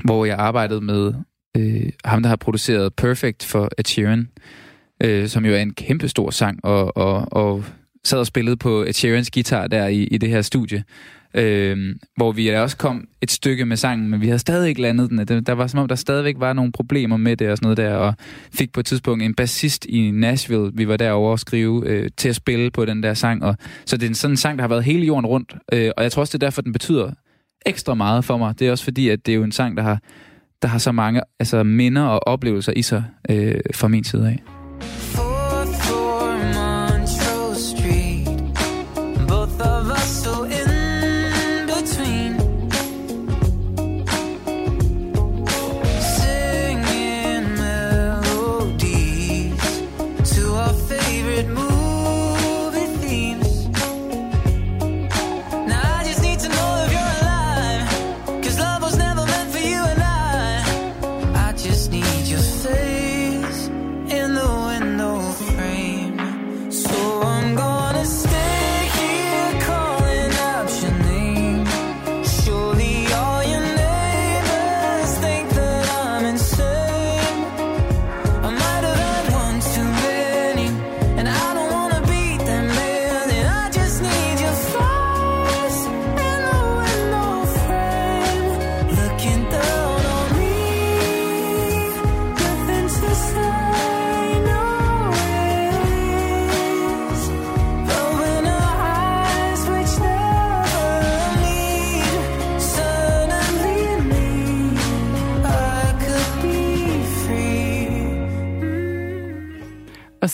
hvor jeg arbejdede med øh, ham, der har produceret Perfect for Ed Sheeran, øh, som jo er en kæmpe stor sang, og, og, og sad og spillede på Ed Sheerans guitar der i, i det her studie, øh, hvor vi også kom et stykke med sangen, men vi havde stadig ikke landet den. Der var som om, der stadigvæk var nogle problemer med det og sådan noget der, og fik på et tidspunkt en bassist i Nashville, vi var derovre og skrive, øh, til at spille på den der sang. Og, så det er en sådan en sang, der har været hele jorden rundt, øh, og jeg tror også, det er derfor, den betyder ekstra meget for mig. Det er også fordi, at det er jo en sang, der har der har så mange altså, minder og oplevelser i sig øh, fra min side af.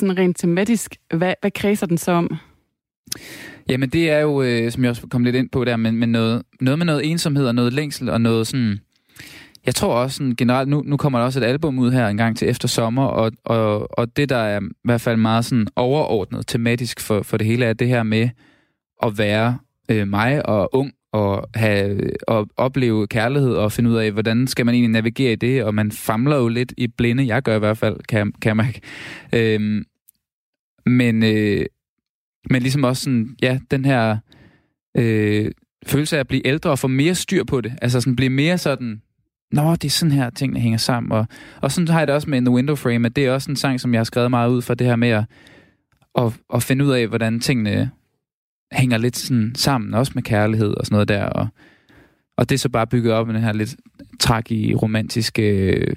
Sådan rent tematisk, hvad, hvad kredser den så om? Jamen det er jo, øh, som jeg også kom lidt ind på der, men, men noget, noget med noget ensomhed og noget længsel og noget sådan... Jeg tror også sådan generelt, nu, nu kommer der også et album ud her en gang til efter sommer, og, og, og det der er i hvert fald meget sådan overordnet tematisk for, for det hele, er det her med at være øh, mig og ung og have øh, og opleve kærlighed og finde ud af, hvordan skal man egentlig navigere i det, og man famler jo lidt i blinde, jeg gør i hvert fald, kan, kan jeg mærke. Øhm, men, øh, men ligesom også sådan, ja, den her øh, følelse af at blive ældre og få mere styr på det, altså sådan blive mere sådan, nå, det er sådan her, tingene hænger sammen, og, og sådan har jeg det også med In The Window Frame, at det er også en sang, som jeg har skrevet meget ud for det her med at, at, at finde ud af, hvordan tingene hænger lidt sådan sammen, også med kærlighed og sådan noget der. Og, og det er så bare bygget op med den her lidt tragi romantiske øh,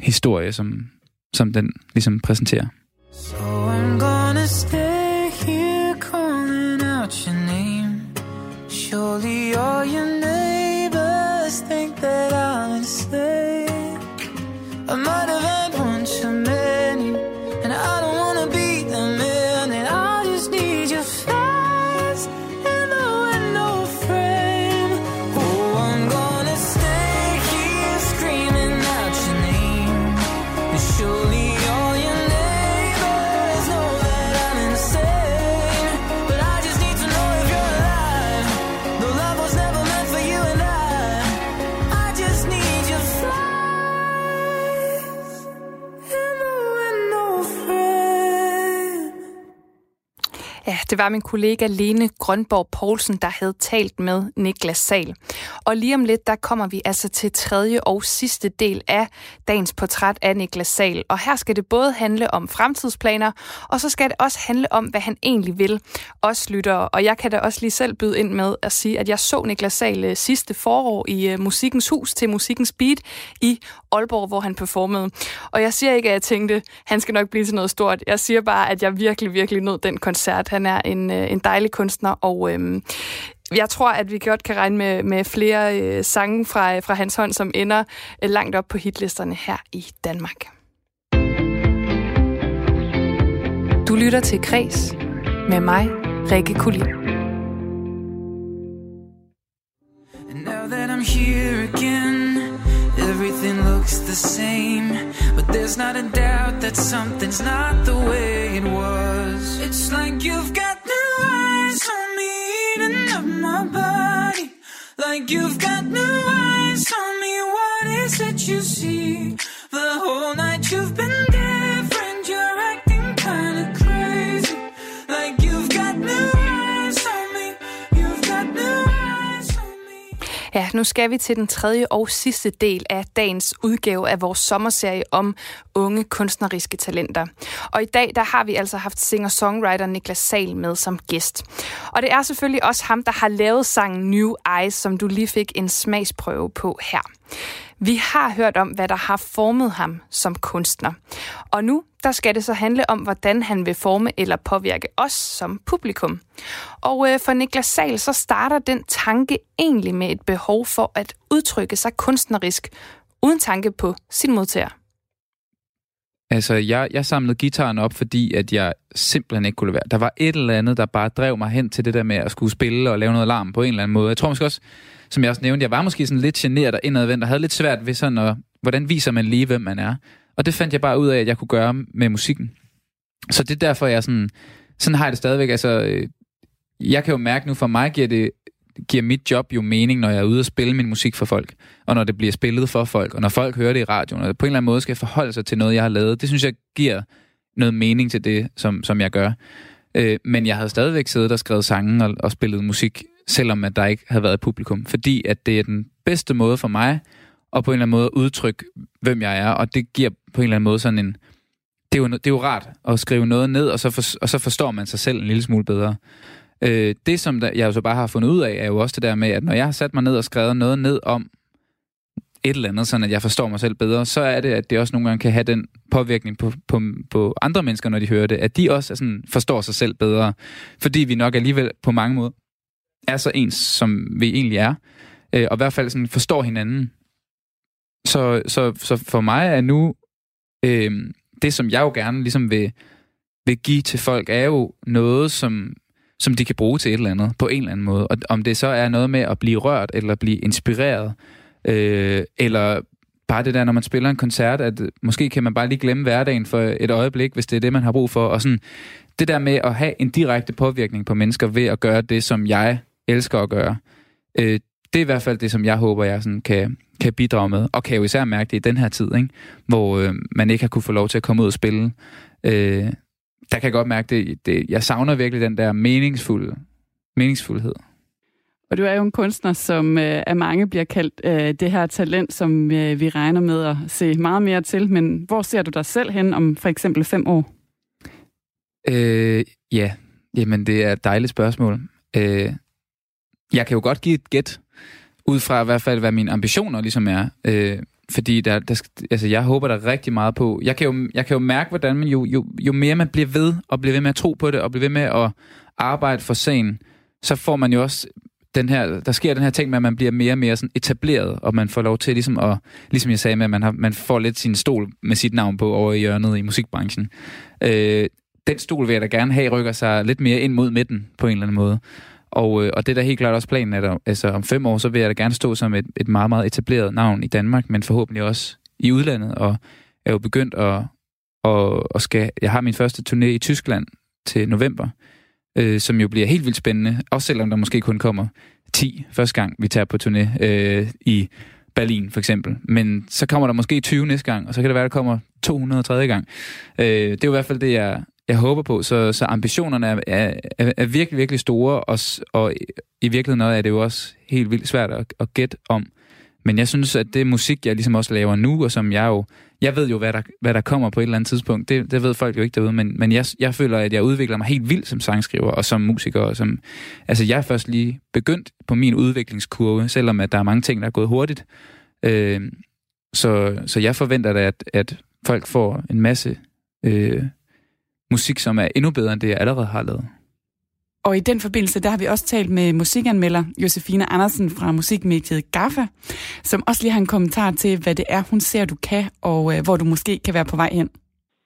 historie, som, som den ligesom præsenterer. So I'm gonna stay here calling out your name. Surely all your neighbors think that I'm insane. I might det var min kollega Lene Grønborg Poulsen, der havde talt med Niklas Sal. Og lige om lidt, der kommer vi altså til tredje og sidste del af dagens portræt af Niklas Sal. Og her skal det både handle om fremtidsplaner, og så skal det også handle om, hvad han egentlig vil. Os lyttere. Og jeg kan da også lige selv byde ind med at sige, at jeg så Niklas Sal øh, sidste forår i øh, Musikkens Hus til Musikkens Beat i Aalborg, hvor han performede. Og jeg siger ikke, at jeg tænkte, han skal nok blive til noget stort. Jeg siger bare, at jeg virkelig, virkelig nød den koncert. Han er en, øh, en dejlig kunstner, og øhm, jeg tror, at vi godt kan regne med, med flere øh, sange fra, fra hans hånd, som ender øh, langt op på hitlisterne her i Danmark. Du lytter til Kres med mig, Rikke Kulin. And now that I'm here again, everything looks the same. But there's not a doubt that something's not the way it was. It's like you've got new eyes on me, eating up my body. Like you've got new eyes on me, what is it you see? The whole night you've been Ja, nu skal vi til den tredje og sidste del af dagens udgave af vores sommerserie om unge kunstneriske talenter. Og i dag, der har vi altså haft singer-songwriter Niklas Sal med som gæst. Og det er selvfølgelig også ham, der har lavet sangen New Eyes, som du lige fik en smagsprøve på her. Vi har hørt om, hvad der har formet ham som kunstner. Og nu der skal det så handle om, hvordan han vil forme eller påvirke os som publikum. Og øh, for Niklas Sal, så starter den tanke egentlig med et behov for at udtrykke sig kunstnerisk, uden tanke på sin modtager. Altså, jeg, jeg samlede gitaren op, fordi at jeg simpelthen ikke kunne lade være. Der var et eller andet, der bare drev mig hen til det der med at skulle spille og lave noget larm på en eller anden måde. Jeg tror måske også, som jeg også nævnte, jeg var måske sådan lidt generet og indadvendt og havde lidt svært ved sådan at, hvordan viser man lige, hvem man er. Og det fandt jeg bare ud af, at jeg kunne gøre med musikken. Så det er derfor, jeg sådan, sådan har jeg det stadigvæk. Altså, øh, jeg kan jo mærke nu, for mig giver det giver mit job jo mening, når jeg er ude og spille min musik for folk, og når det bliver spillet for folk, og når folk hører det i radioen, og på en eller anden måde skal forholde sig til noget, jeg har lavet. Det synes jeg giver noget mening til det, som, som jeg gør. Øh, men jeg havde stadigvæk siddet og skrevet sange og, og spillet musik, selvom at der ikke havde været publikum, fordi at det er den bedste måde for mig at på en eller anden måde udtrykke, hvem jeg er, og det giver på en eller anden måde sådan en... Det er jo, det er jo rart at skrive noget ned, og så, for, og så forstår man sig selv en lille smule bedre. Øh, det, som der, jeg jo så bare har fundet ud af, er jo også det der med, at når jeg har sat mig ned og skrevet noget ned om et eller andet, sådan at jeg forstår mig selv bedre, så er det, at det også nogle gange kan have den påvirkning på, på, på andre mennesker, når de hører det, at de også er sådan, forstår sig selv bedre. Fordi vi nok alligevel på mange måder er så ens, som vi egentlig er. Øh, og i hvert fald sådan forstår hinanden. Så, så, så for mig er nu øh, det, som jeg jo gerne ligesom vil vil give til folk, er jo noget, som, som de kan bruge til et eller andet, på en eller anden måde. Og om det så er noget med at blive rørt, eller blive inspireret, øh, eller bare det der, når man spiller en koncert, at måske kan man bare lige glemme hverdagen for et øjeblik, hvis det er det, man har brug for. Og sådan, det der med at have en direkte påvirkning på mennesker ved at gøre det, som jeg elsker at gøre, øh, det er i hvert fald det, som jeg håber, jeg sådan kan, kan bidrage med. Og kan jo især mærke det i den her tid, ikke? hvor øh, man ikke har kunne få lov til at komme ud og spille. Øh, der kan jeg godt mærke det, det. Jeg savner virkelig den der meningsfulde, meningsfuldhed. Og du er jo en kunstner, som øh, af mange bliver kaldt øh, det her talent, som øh, vi regner med at se meget mere til. Men hvor ser du dig selv hen om for eksempel fem år? Øh, ja, jamen det er et dejligt spørgsmål. Øh, jeg kan jo godt give et gæt, ud fra i hvert fald, hvad mine ambitioner ligesom er. Øh, fordi der, der, altså, jeg håber der rigtig meget på. Jeg kan jo, jeg kan jo mærke, hvordan man jo, jo, jo mere man bliver ved, og bliver ved med at tro på det, og bliver ved med at arbejde for sagen, så får man jo også den her, der sker den her ting med, at man bliver mere og mere sådan etableret, og man får lov til ligesom at, ligesom jeg sagde med, at man, har, man får lidt sin stol med sit navn på over i hjørnet i musikbranchen. Øh, den stol vil jeg da gerne have, rykker sig lidt mere ind mod midten på en eller anden måde. Og, øh, og det er da helt klart også planen, at altså, om fem år, så vil jeg da gerne stå som et, et meget, meget etableret navn i Danmark, men forhåbentlig også i udlandet, og er jo begyndt at, at, at skal, jeg har min første turné i Tyskland til november, øh, som jo bliver helt vildt spændende, også selvom der måske kun kommer 10 første gang, vi tager på turné øh, i Berlin for eksempel. Men så kommer der måske 20 næste gang, og så kan det være, der kommer 200 tredje gang. Øh, det er jo i hvert fald det, jeg, jeg håber på. Så, så ambitionerne er, er, er virkelig, virkelig store, og, og i virkeligheden er det jo også helt vildt svært at, at gætte om. Men jeg synes, at det musik, jeg ligesom også laver nu, og som jeg jo... Jeg ved jo, hvad der, hvad der kommer på et eller andet tidspunkt. Det, det ved folk jo ikke derude, men, men jeg, jeg føler, at jeg udvikler mig helt vildt som sangskriver og som musiker. Og som, altså, jeg er først lige begyndt på min udviklingskurve, selvom at der er mange ting, der er gået hurtigt. Øh, så, så jeg forventer da, at, at folk får en masse øh, musik, som er endnu bedre end det, jeg allerede har lavet. Og i den forbindelse, der har vi også talt med musikanmelder Josefine Andersen fra musikmediet GAFFA, som også lige har en kommentar til, hvad det er, hun ser, du kan, og øh, hvor du måske kan være på vej hen.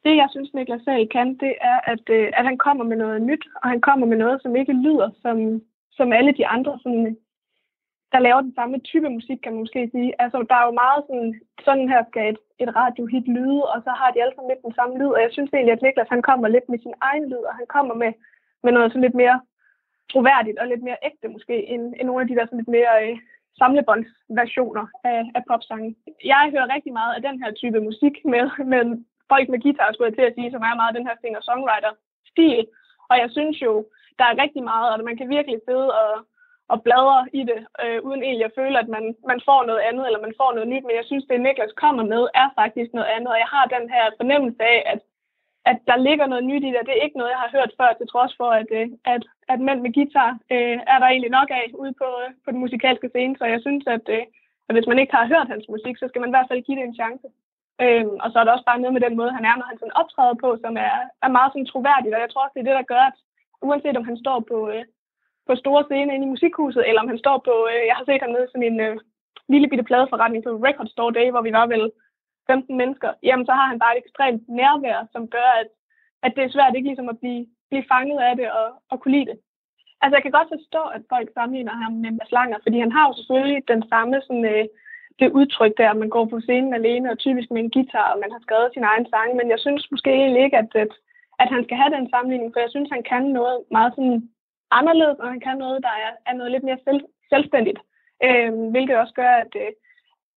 Det, jeg synes, Niklas Sahl kan, det er, at, øh, at han kommer med noget nyt, og han kommer med noget, som ikke lyder som, som alle de andre, sådan, der laver den samme type musik, kan man måske sige. Altså, der er jo meget sådan, sådan her skal et, et radiohit lyde, og så har de alle sammen lidt den samme lyd, og jeg synes egentlig, at Niklas han kommer lidt med sin egen lyd, og han kommer med med noget sådan lidt mere troværdigt og lidt mere ægte måske, end, end nogle af de der sådan lidt mere øh, samlebåndsversioner af, af popsange. Jeg hører rigtig meget af den her type musik med, med folk med guitar, skulle jeg til at sige, som er meget den her singer-songwriter-stil. Og jeg synes jo, der er rigtig meget, og man kan virkelig sidde og, og bladrer i det, øh, uden egentlig at føle, at man, man får noget andet, eller man får noget nyt. Men jeg synes, det Niklas kommer med, er faktisk noget andet. Og jeg har den her fornemmelse af, at at der ligger noget nyt i det. Det er ikke noget, jeg har hørt før, til trods for, at, øh, at, at mænd med guitar øh, er der egentlig nok af ude på, øh, på den musikalske scene. Så jeg synes, at, øh, at hvis man ikke har hørt hans musik, så skal man i hvert fald give det en chance. Øh, og så er der også bare noget med den måde, han er, når han sådan optræder på, som er, er meget sådan troværdigt. Og jeg tror også, det er det, der gør, at uanset om han står på, øh, på store scene inde i musikhuset, eller om han står på, øh, jeg har set ham nede i sådan en øh, lille bitte pladeforretning på Record Store Day, hvor vi var vel 15 mennesker, jamen så har han bare et ekstremt nærvær, som gør, at, at det er svært ikke ligesom at blive, blive fanget af det og, og kunne lide det. Altså jeg kan godt forstå, at folk sammenligner ham med Mads Langer, fordi han har jo selvfølgelig den samme sådan, øh, det udtryk der, at man går på scenen alene og typisk med en guitar, og man har skrevet sin egen sang, men jeg synes måske egentlig ikke, at, at, at han skal have den sammenligning, for jeg synes, han kan noget meget sådan anderledes, og han kan noget, der er, er noget lidt mere selv, selvstændigt, øh, hvilket også gør, at, øh,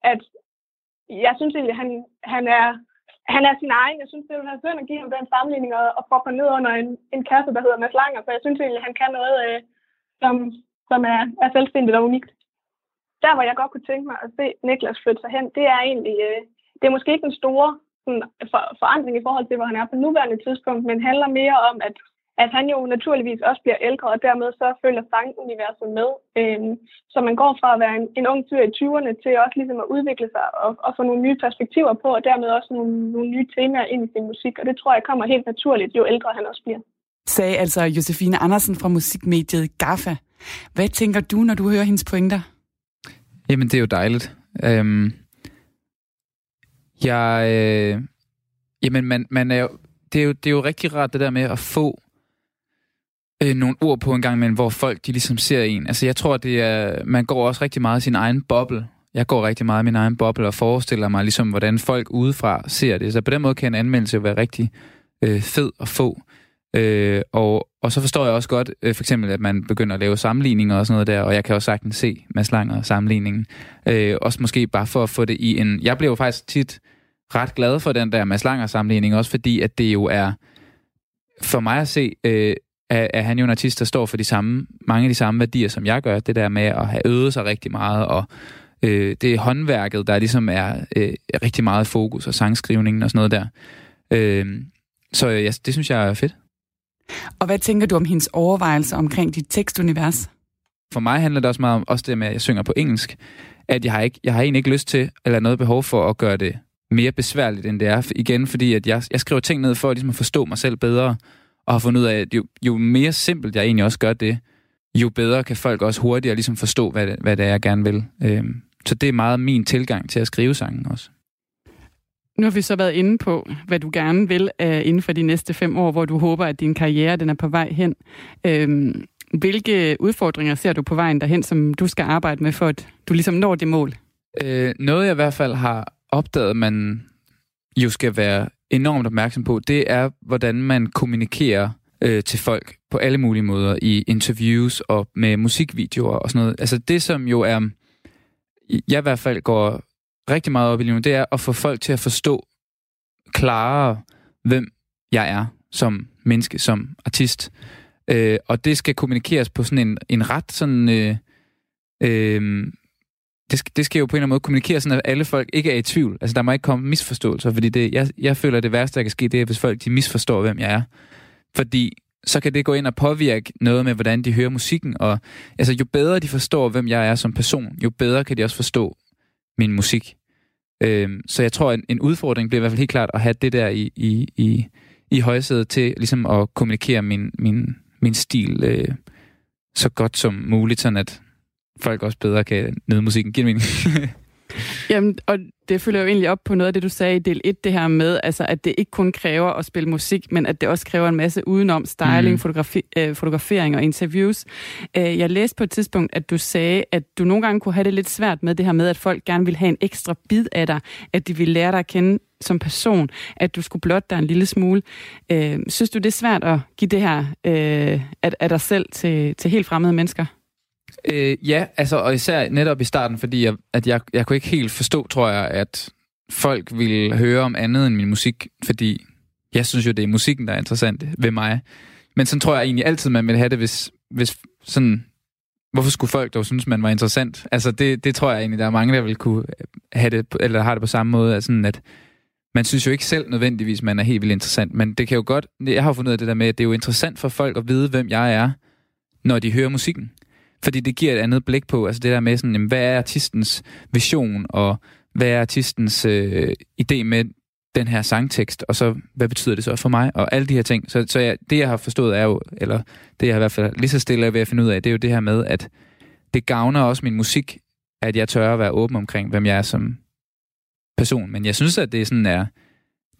at jeg synes egentlig, han, han er han er sin egen. Jeg synes, det ville være synd at give ham den sammenligning og, og proppe ned under en, en kasse, der hedder Mads Langer, for jeg synes egentlig, han kan noget, øh, som, som er, er selvstændigt og unikt. Der, hvor jeg godt kunne tænke mig at se Niklas flytte sig hen, det er egentlig, øh, det er måske ikke den store sådan, for, forandring i forhold til, hvor han er på nuværende tidspunkt, men handler mere om, at at han jo naturligvis også bliver ældre, og dermed så følger sanguniverset med. Øhm, så man går fra at være en, en ung fyr i 20'erne til også ligesom at udvikle sig og, og få nogle nye perspektiver på, og dermed også nogle, nogle nye temaer ind i sin musik. Og det tror jeg kommer helt naturligt, jo ældre han også bliver. Sagde altså Josefine Andersen fra musikmediet GAFFA. Hvad tænker du, når du hører hendes pointer? Jamen, det er jo dejligt. Øhm, jeg, øh, jamen, man, man er jo det, er jo, det er jo rigtig rart det der med at få øh, nogle ord på en gang men hvor folk de ligesom ser en. Altså jeg tror, det er, man går også rigtig meget i sin egen boble. Jeg går rigtig meget i min egen boble og forestiller mig ligesom, hvordan folk udefra ser det. Så på den måde kan en anmeldelse være rigtig øh, fed at få. Øh, og, og så forstår jeg også godt, øh, for eksempel, at man begynder at lave sammenligninger og sådan noget der, og jeg kan også sagtens se Mads Langer sammenligningen. Øh, også måske bare for at få det i en... Jeg bliver jo faktisk tit ret glad for den der Mads Langer sammenligning, også fordi, at det jo er, for mig at se, øh, er, er han jo en artist, der står for de samme, mange af de samme værdier, som jeg gør. Det der med at have øvet sig rigtig meget, og øh, det er håndværket, der ligesom er øh, rigtig meget fokus, og sangskrivningen og sådan noget der. Øh, så ja, det synes jeg er fedt. Og hvad tænker du om hendes overvejelser omkring dit tekstunivers? For mig handler det også meget om også det med, at jeg synger på engelsk. At jeg har, ikke, jeg har egentlig ikke lyst til, eller noget behov for at gøre det mere besværligt, end det er. Igen, fordi at jeg, jeg skriver ting ned for at, ligesom at forstå mig selv bedre, og har fundet ud af, at jo, jo mere simpelt jeg egentlig også gør det, jo bedre kan folk også hurtigere ligesom forstå, hvad det, hvad det er, jeg gerne vil. Øhm, så det er meget min tilgang til at skrive sangen også. Nu har vi så været inde på, hvad du gerne vil uh, inden for de næste fem år, hvor du håber, at din karriere den er på vej hen. Øhm, hvilke udfordringer ser du på vejen derhen, som du skal arbejde med, for at du ligesom når det mål? Øh, noget jeg i hvert fald har opdaget, man jo skal være enormt opmærksom på, det er, hvordan man kommunikerer øh, til folk på alle mulige måder i interviews og med musikvideoer og sådan noget. Altså det, som jo er, jeg i hvert fald går rigtig meget op i lige nu, det er at få folk til at forstå klarere, hvem jeg er som menneske, som artist. Øh, og det skal kommunikeres på sådan en, en ret sådan... Øh, øh, det, skal, det skal jo på en eller anden måde kommunikere sådan, at alle folk ikke er i tvivl. Altså, der må ikke komme misforståelser, fordi det, jeg, jeg føler, at det værste, der kan ske, det er, hvis folk de misforstår, hvem jeg er. Fordi så kan det gå ind og påvirke noget med, hvordan de hører musikken. Og altså, jo bedre de forstår, hvem jeg er som person, jo bedre kan de også forstå min musik. Øhm, så jeg tror, at en, en udfordring bliver i hvert fald helt klart at have det der i, i, i, i højsædet til ligesom at kommunikere min, min, min stil øh, så godt som muligt, sådan at folk også bedre kan nyde musikken. Giver mening? Jamen, og det følger jo egentlig op på noget af det, du sagde i del 1, det her med, altså, at det ikke kun kræver at spille musik, men at det også kræver en masse udenom styling, mm. fotografi, øh, fotografering og interviews. Øh, jeg læste på et tidspunkt, at du sagde, at du nogle gange kunne have det lidt svært med det her med, at folk gerne vil have en ekstra bid af dig, at de vil lære dig at kende som person, at du skulle blotte dig en lille smule. Øh, synes du, det er svært at give det her øh, af, af dig selv til, til helt fremmede mennesker? Øh, ja, altså, og især netop i starten, fordi jeg, at jeg, jeg kunne ikke helt forstå, tror jeg, at folk ville høre om andet end min musik, fordi jeg synes jo, det er musikken, der er interessant ved mig. Men sådan tror jeg egentlig altid, man ville have det, hvis, hvis sådan... Hvorfor skulle folk dog synes, man var interessant? Altså, det, det tror jeg egentlig, der er mange, der vil kunne have det, eller har det på samme måde, at, sådan at man synes jo ikke selv nødvendigvis, man er helt vildt interessant, men det kan jo godt, jeg har fundet ud af det der med, at det er jo interessant for folk at vide, hvem jeg er, når de hører musikken. Fordi det giver et andet blik på, altså det der med sådan, jamen, hvad er artistens vision, og hvad er artistens øh, idé med den her sangtekst, og så hvad betyder det så for mig, og alle de her ting. Så, så jeg, det, jeg har forstået er jo, eller det jeg har i hvert fald lige så stille er ved at finde ud af, det er jo det her med, at det gavner også min musik, at jeg tør at være åben omkring, hvem jeg er som person. Men jeg synes, at det er sådan er,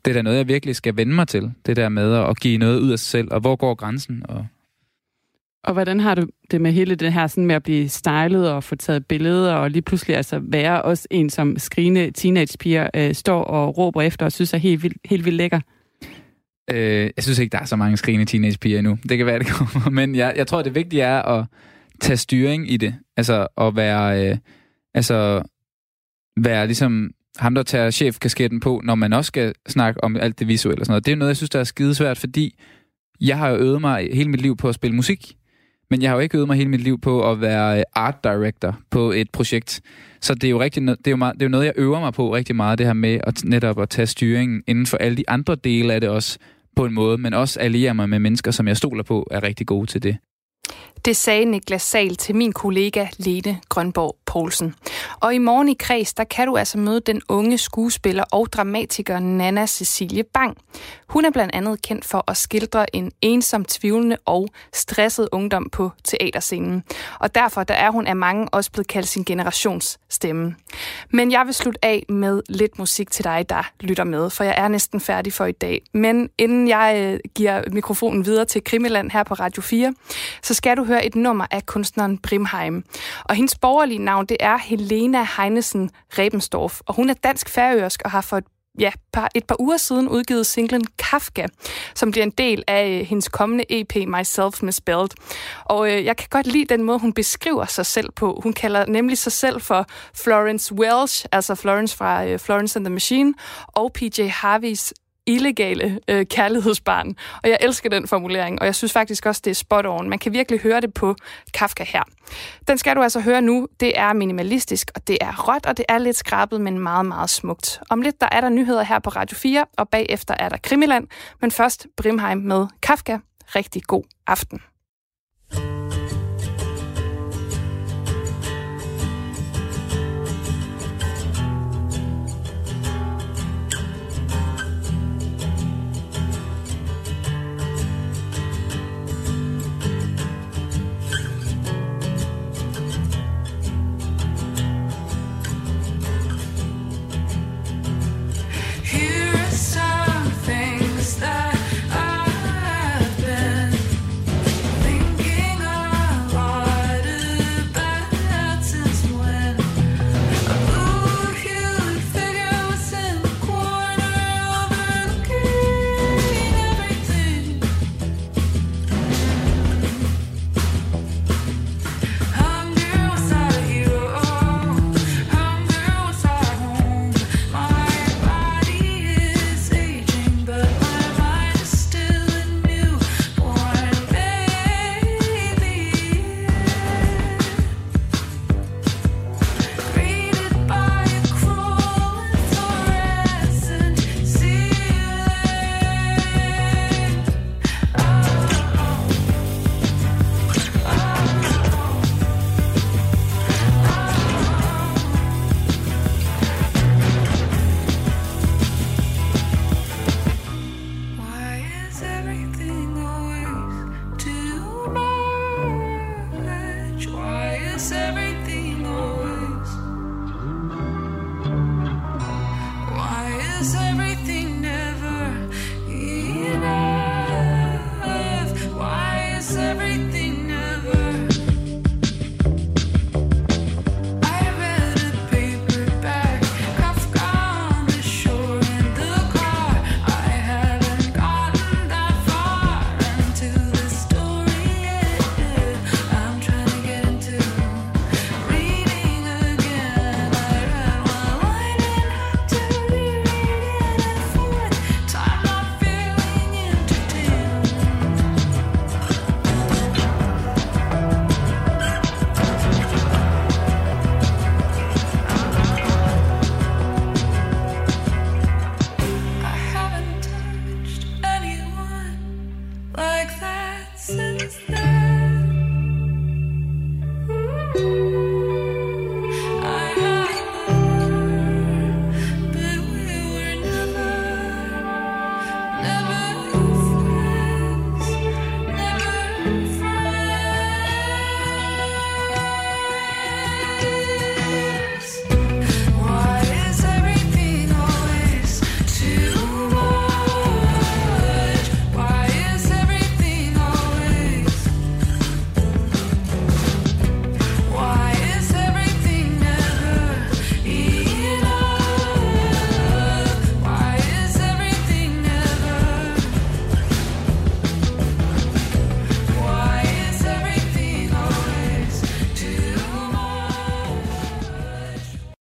det er da noget, jeg virkelig skal vende mig til. Det der med at give noget ud af sig selv, og hvor går grænsen, og og hvordan har du det med hele det her sådan med at blive stylet og få taget billeder, og lige pludselig altså være også en, som skrigende teenagepiger øh, står og råber efter og synes er helt vildt, helt vildt lækker? Øh, jeg synes ikke, der er så mange skrigende teenagepiger endnu. Det kan være, det kommer. Men jeg, jeg tror, det vigtige er at tage styring i det. Altså at være, øh, altså, være ligesom ham, der tager chefkasketten på, når man også skal snakke om alt det visuelle og sådan noget. Det er noget, jeg synes, der er skidesvært, fordi jeg har jo øvet mig hele mit liv på at spille musik. Men jeg har jo ikke øvet mig hele mit liv på at være øh, art director på et projekt. Så det er jo, rigtig, det er jo, meget, det er jo noget, jeg øver mig på rigtig meget, det her med at netop at tage styringen inden for alle de andre dele af det også på en måde, men også alliere mig med mennesker, som jeg stoler på, er rigtig gode til det. Det sagde Niklas Sal til min kollega Lene Grønborg Poulsen. Og i morgen i Kreds, der kan du altså møde den unge skuespiller og dramatiker Nana Cecilie Bang. Hun er blandt andet kendt for at skildre en ensom, tvivlende og stresset ungdom på teaterscenen. Og derfor der er hun af mange også blevet kaldt sin generationsstemme. Men jeg vil slutte af med lidt musik til dig, der lytter med, for jeg er næsten færdig for i dag. Men inden jeg øh, giver mikrofonen videre til Krimiland her på Radio 4, så skal du høre et nummer af kunstneren Brimheim. Og hendes borgerlige navn, det er Helena Heinesen Rebensdorf, og hun er dansk-færøsk og har for et ja, par, et par uger siden udgivet singlen Kafka, som bliver en del af øh, hendes kommende EP Myself Misspelled. Og øh, jeg kan godt lide den måde, hun beskriver sig selv på. Hun kalder nemlig sig selv for Florence Welsh, altså Florence fra øh, Florence and the Machine, og PJ Harveys illegale øh, kærlighedsbarn. Og jeg elsker den formulering, og jeg synes faktisk også, det er spot on. Man kan virkelig høre det på Kafka her. Den skal du altså høre nu. Det er minimalistisk, og det er råt, og det er lidt skrabet, men meget, meget smukt. Om lidt, der er der nyheder her på Radio 4, og bagefter er der Krimiland. Men først Brimheim med Kafka. Rigtig god aften.